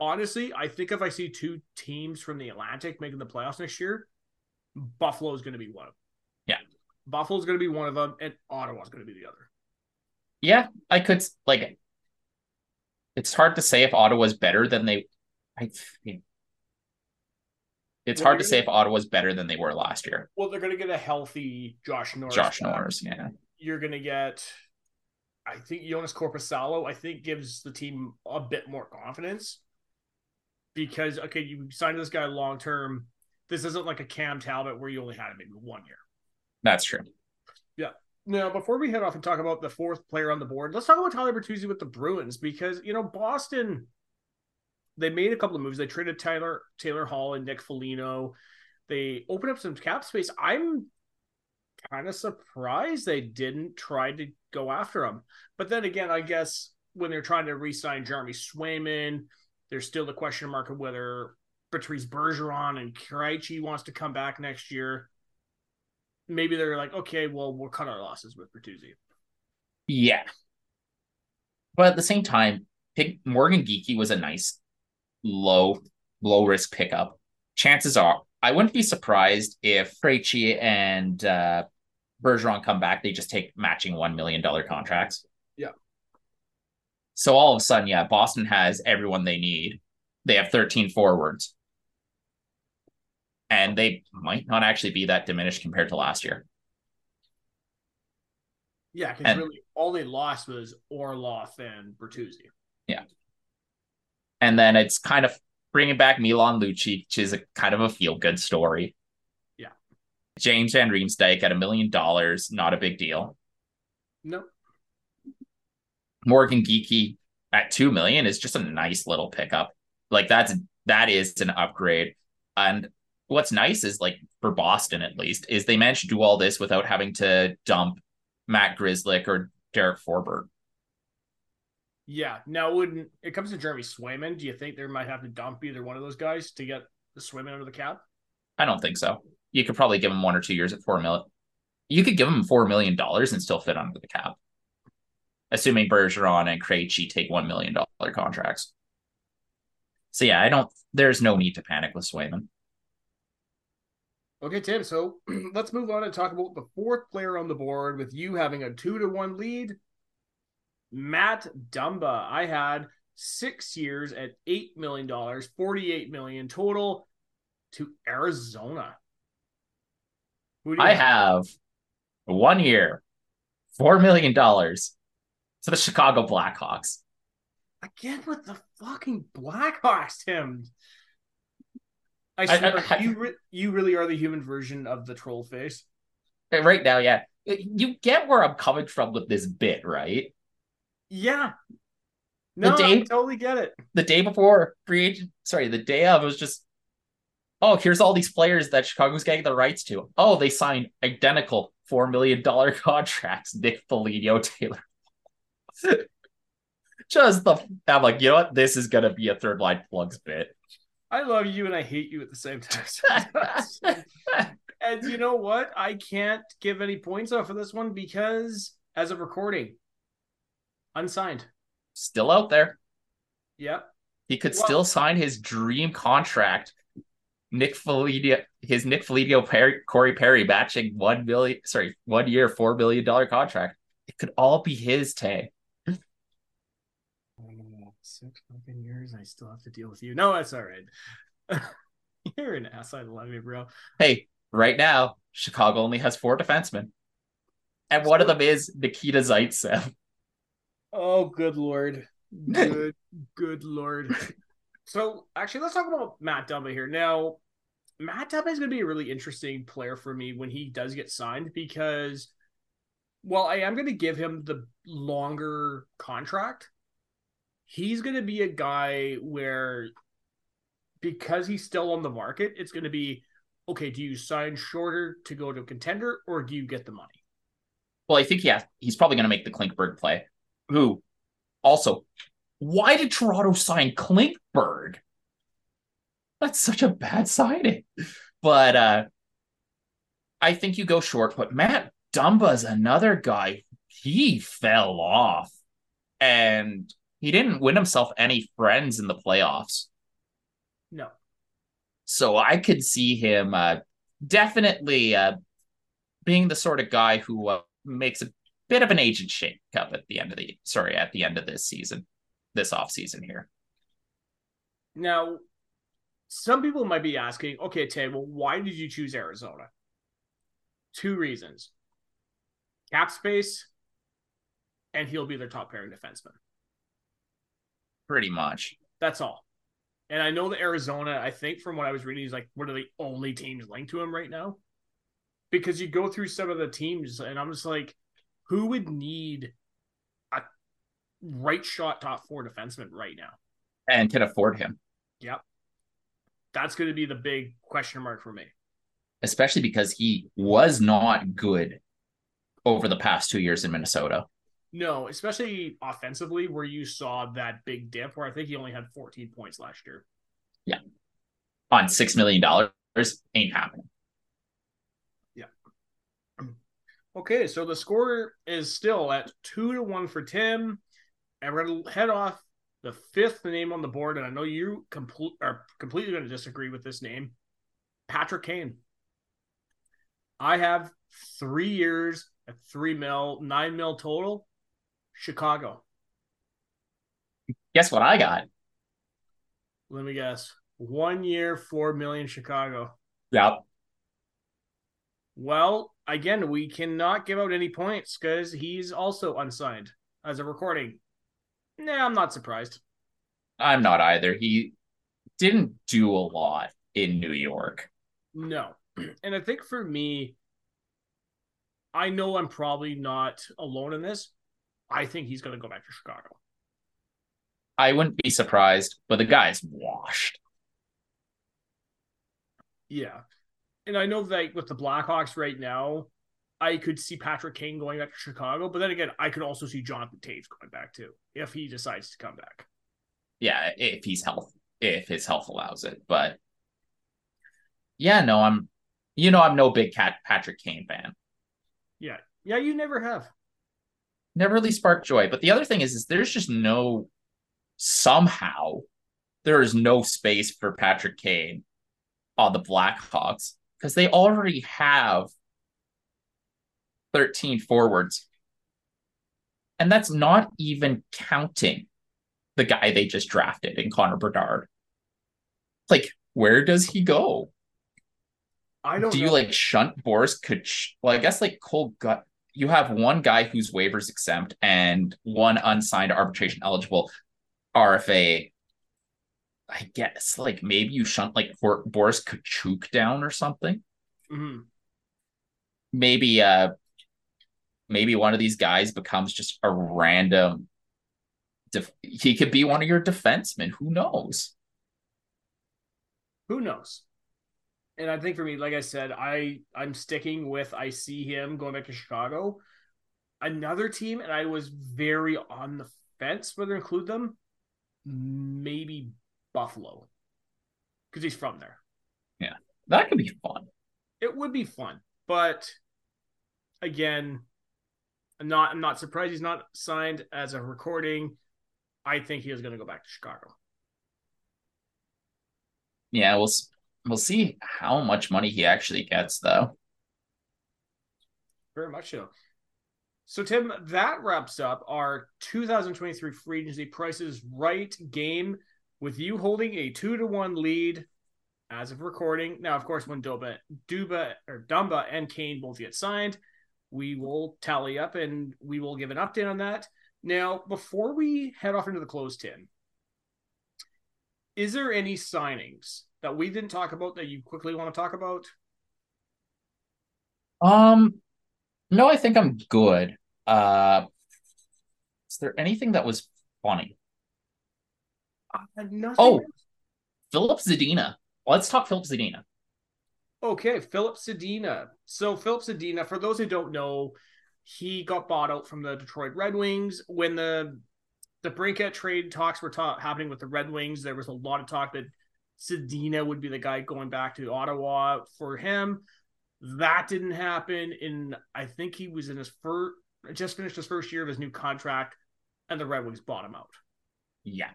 honestly, I think if I see two teams from the Atlantic making the playoffs next year, Buffalo is going to be one of them. Yeah. Buffalo is going to be one of them, and Ottawa is going to be the other. Yeah, I could like. It's hard to say if Ottawa's better than they. I think it's well, hard to say if Ottawa's better than they were last year. Well, they're going to get a healthy Josh Norris. Josh back. Norris, yeah. You're going to get, I think Joonas Korpisalo. I think gives the team a bit more confidence because okay, you signed this guy long term. This isn't like a Cam Talbot where you only had him maybe one year. That's true. Yeah. Now, before we head off and talk about the fourth player on the board, let's talk about Tyler Bertuzzi with the Bruins because you know Boston they made a couple of moves. They traded Tyler Taylor Hall and Nick Foligno. They opened up some cap space. I'm kind of surprised they didn't try to go after him. But then again, I guess when they're trying to re-sign Jeremy Swayman, there's still the question mark of whether Patrice Bergeron and Krejci wants to come back next year. Maybe they're like, okay, well, we'll cut our losses with Bertuzzi. Yeah. But at the same time, pick, Morgan Geekie was a nice low low risk pickup. Chances are, I wouldn't be surprised if Krejci and uh, Bergeron come back. They just take matching one million dollar contracts. So all of a sudden, yeah, Boston has everyone they need. They have 13 forwards. And they might not actually be that diminished compared to last year. Yeah, because really all they lost was Orlov and Bertuzzi. Yeah and then it's kind of bringing back Milan Lucic, which is a kind of a feel good story. Yeah. James Van Riemsdyk at a million dollars, not a big deal. No. Morgan Geekie at two million is just a nice little pickup. Like that's that is an upgrade. And what's nice is like for Boston at least is they managed to do all this without having to dump Matt Grzelcyk or Derek Forbort. Yeah. Now, when it comes to Jeremy Swayman, do you think they might have to dump either one of those guys to get the Swayman under the cap? I don't think so. You could probably give him one or two years at four million. You could give him four million dollars and still fit under the cap, assuming Bergeron and Krejci take one million dollar contracts. So yeah, I don't. There's no need to panic with Swayman. Okay, Tim. So let's move on and talk about the fourth player on the board with you having a two to one lead Matt Dumba. I had six years at $8 million, 48 million total to Arizona. I have? have one year, $4 million to the Chicago Blackhawks. Again with the fucking Blackhawks, Tim. I swear, I, I, you, re- you really are the human version of the troll face. Right now, yeah. You get where I'm coming from with this bit, right? Yeah. No, the day, I totally get it. The day before free agent, sorry, the day of was just, oh, here's all these players that Chicago's getting the rights to. Oh, they signed identical four million dollar contracts. Nick Foligno, Taylor. just the I'm like, you know what? This is gonna be a third line plugs bit. I love you and I hate you at the same time. and you know what? I can't give any points off of this one because as of recording, unsigned. Still out there. Yep. He could well, still sign his dream contract. Nick Foligno, his Nick Foligno, Perry, Corey Perry matching one million, sorry, one year, four million dollar contract. It could all be his, Tay. Six fucking years, I still have to deal with you. No, that's all right. You're an ass. I love you, bro. Hey, right now, Chicago only has four defensemen. And one of them is Nikita Zaitsev. Oh, good lord. Good, good lord. So, actually, let's talk about Matt Dumba here. Now, Matt Dumba is going to be a really interesting player for me when he does get signed because, well, I am going to give him the longer contract, he's going to be a guy where, because he's still on the market, it's going to be okay, do you sign shorter to go to a contender or do you get the money? Well, I think he has, he's probably going to make the Klingberg play. Who also, why did Toronto sign Klingberg? That's such a bad signing. But uh I think you go short. But Matt Dumba's another guy. He fell off. And he didn't win himself any friends in the playoffs. No. So I could see him uh, definitely uh, being the sort of guy who uh, makes a bit of an agent shake up at the end of the sorry at the end of this season, this off season here. Now, some people might be asking, okay, Tay, well, why did you choose Arizona? Two reasons: cap space, and he'll be their top pairing defenseman. Pretty much. That's all. And I know that Arizona, I think from what I was reading, is like one of the only teams linked to him right now. Because you go through some of the teams, and I'm just like, who would need a right shot top four defenseman right now? And can afford him. Yep. That's going to be the big question mark for me. Especially because he was not good over the past two years in Minnesota. No, especially offensively, where you saw that big dip where I think he only had 14 points last year. Yeah. On $6 million ain't happening. Yeah. Okay, so the score is still at two to one for Tim. And we're going to head off the fifth name on the board. And I know you complete are completely going to disagree with this name Patrick Kane. I have three years at three mil, nine mil total. Chicago. Guess what I got? Let me guess. One year, four million Chicago. Yep. Well, again, we cannot give out any points because he's also unsigned as a recording. Nah, I'm not surprised. I'm not either. He didn't do a lot in New York. No. And I think for me, I know I'm probably not alone in this. I think he's going to go back to Chicago. I wouldn't be surprised, but the guy's washed. Yeah. And I know that with the Blackhawks right now, I could see Patrick Kane going back to Chicago, but then again, I could also see Jonathan Toews going back too if he decides to come back. Yeah, if he's health, if his health allows it. But yeah, no, I'm, you know, I'm no big cat Patrick Kane fan. Yeah, yeah, you never have never really sparked joy. But the other thing is, is there's just no somehow there is no space for Patrick Kane on the Blackhawks because they already have 13 forwards. And that's not even counting the guy they just drafted in Connor Bedard. Like, where does he go? I don't. Do know. you like shunt Boris Kach? Well, I guess like Cole Gut you have one guy who's waivers exempt and one unsigned arbitration eligible RFA. I guess like maybe you shunt like Boris Katchouk down or something. Mm-hmm. Maybe uh maybe one of these guys becomes just a random def- he could be one of your defensemen. Who knows? Who knows? And I think for me, like I said, I I'm sticking with I see him going back to Chicago. Another team, and I was very on the fence whether to include them. Maybe Buffalo, because he's from there. Yeah, that could be fun. It would be fun, but again, I'm not I'm not surprised he's not signed as a recording. I think he is going to go back to Chicago. Yeah, we'll We'll see how much money he actually gets, though. Very much so. So, Tim, that wraps up our 2023 free agency prices right game with you holding a two to one lead. as of recording. Now, of course, when Doba, Duba or Dumba and Kane both get signed, we will tally up and we will give an update on that. Now, before we head off into the closed tin, is there any signings that we didn't talk about that you quickly want to talk about? Um, no, I think I'm good. Uh, is there anything that was funny? Uh, nothing. Oh, Philip Zadina. Let's talk Philip Zadina. Okay, Philip Zadina. So Philip Zadina, for those who don't know, he got bought out from the Detroit Red Wings when the DeBrincat trade talks were ta- happening with the Red Wings. There was a lot of talk that Zadina would be the guy going back to Ottawa for him. That didn't happen. And I think he was in his first, just finished his first year of his new contract, and the Red Wings bought him out. Yeah.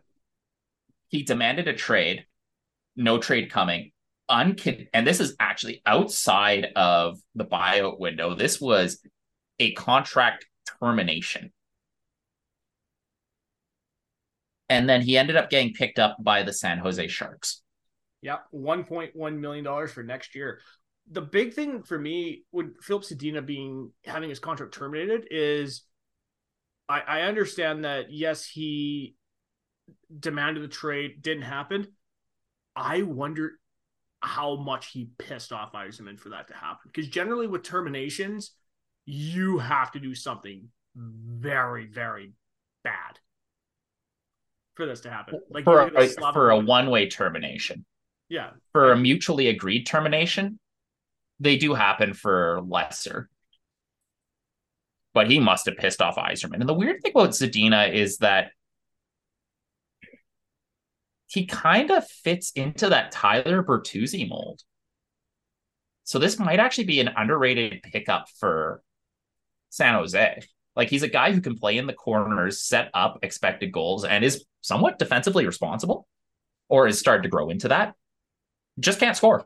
He demanded a trade. No trade coming. Uncon- and this is actually outside of the buyout window. This was a contract termination. And then he ended up getting picked up by the San Jose Sharks. Yeah, $1.1 million for next year. The big thing for me with Philip Zadina being having his contract terminated is I, I understand that yes, he demanded the trade, didn't happen. I wonder how much he pissed off Yzerman for that to happen. Because generally with terminations, you have to do something very, very bad for this to happen. Like for a, for a one way termination. Yeah. For a mutually agreed termination, they do happen for lesser. But he must have pissed off Yzerman. And the weird thing about Zadina is that he kind of fits into that Tyler Bertuzzi mold. So this might actually be an underrated pickup for San Jose. Like he's a guy who can play in the corners, set up expected goals, and is somewhat defensively responsible, or is starting to grow into that. Just can't score.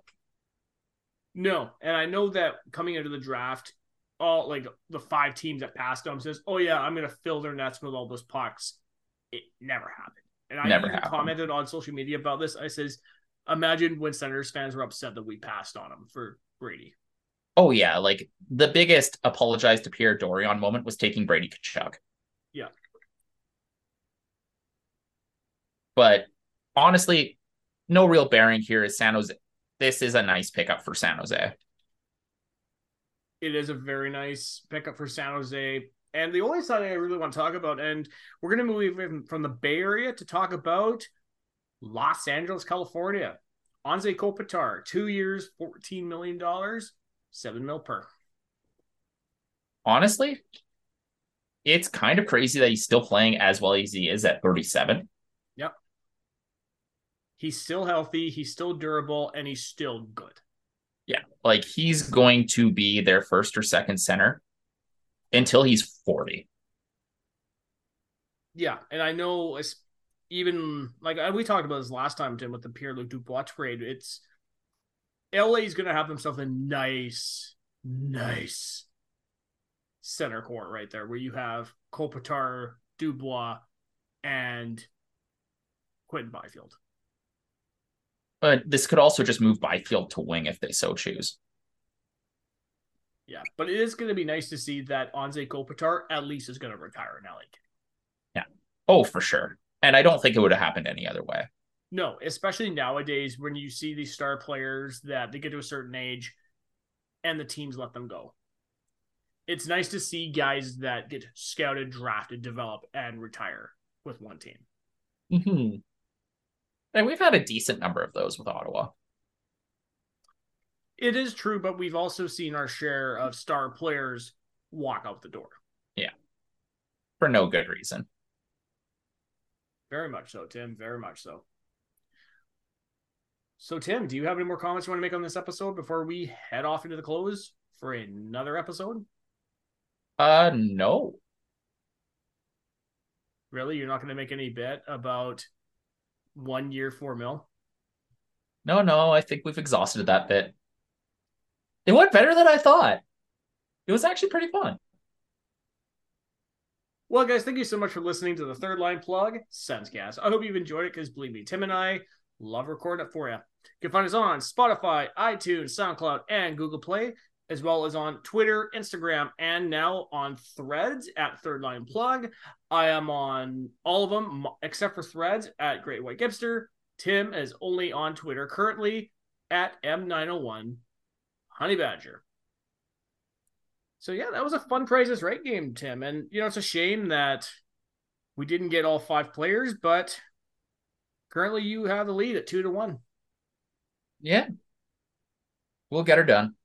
No, and I know that coming into the draft, all like the five teams that passed him says, "Oh yeah, I'm going to fill their nets with all those pucks." It never happened, and I Never commented on social media about this. I says, "Imagine when Senators fans were upset that we passed on him for Brady." Oh yeah, like the biggest apologize to Pierre Dorion moment was taking Brady Tkachuk. Yeah. But honestly, no real bearing here is San Jose. This is a nice pickup for San Jose. It is a very nice pickup for San Jose. And the only side I really want to talk about, and we're going to move from the Bay Area to talk about Los Angeles, California. Anze Kopitar, two years, $14 million, seven mil per. Honestly, it's kind of crazy that he's still playing as well as he is at 37. Yep. He's still healthy, he's still durable, and he's still good. Yeah, like he's going to be their first or second center until he's 40. Yeah, and I know it's even like uh, we talked about this last time, Tim, with the Pierre Luc Dubois trade. It's LA's going to have themselves a nice, nice center court right there, where you have Kopitar, Dubois, and Quinton Byfield. But this could also just move Byfield to wing if they so choose. Yeah, but it is going to be nice to see that Anze Kopitar at least is going to retire in LA. Yeah. Oh, for sure. And I don't think it would have happened any other way. No, especially nowadays when you see these star players that they get to a certain age and the teams let them go. It's nice to see guys that get scouted, drafted, develop, and retire with one team. Mm-hmm. And we've had a decent number of those with Ottawa. It is true, but we've also seen our share of star players walk out the door. Yeah. For no good reason. Very much so, Tim. Very much so. So, Tim, do you have any more comments you want to make on this episode before we head off into the close for another episode? Uh, no. Really? You're not going to make any bet about one year, four mil? No, no, I think we've exhausted that bit. It went better than I thought. It was actually pretty fun. Well, guys, thank you so much for listening to the third line plug, Senscast. I hope you've enjoyed it because believe me, Tim and I Love recording it for you. You can find us on Spotify, iTunes, SoundCloud, and Google Play, as well as on Twitter, Instagram, and now on Threads at Third Line Plug. I am on all of them except for Threads at Great White Gipster. Tim is only on Twitter currently at M901 Honey Badger. So yeah, that was a fun Prices Right game, Tim. And you know, it's a shame that we didn't get all five players, but currently you have the lead at two to one. Yeah. We'll get her done.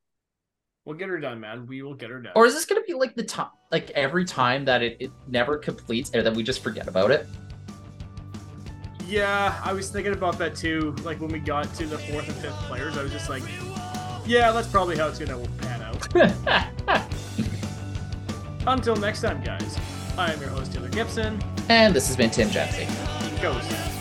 We'll get her done, man. We will get her done. Or is this gonna be like the time like every time that it, it never completes and then we just forget about it? Yeah, I was thinking about that too. Like when we got to the fourth and fifth players, I was just like, yeah, that's probably how it's gonna pan out. Until next time, guys. I am your host, Taylor Gibson. And this has been Tim Jensen. Ghost.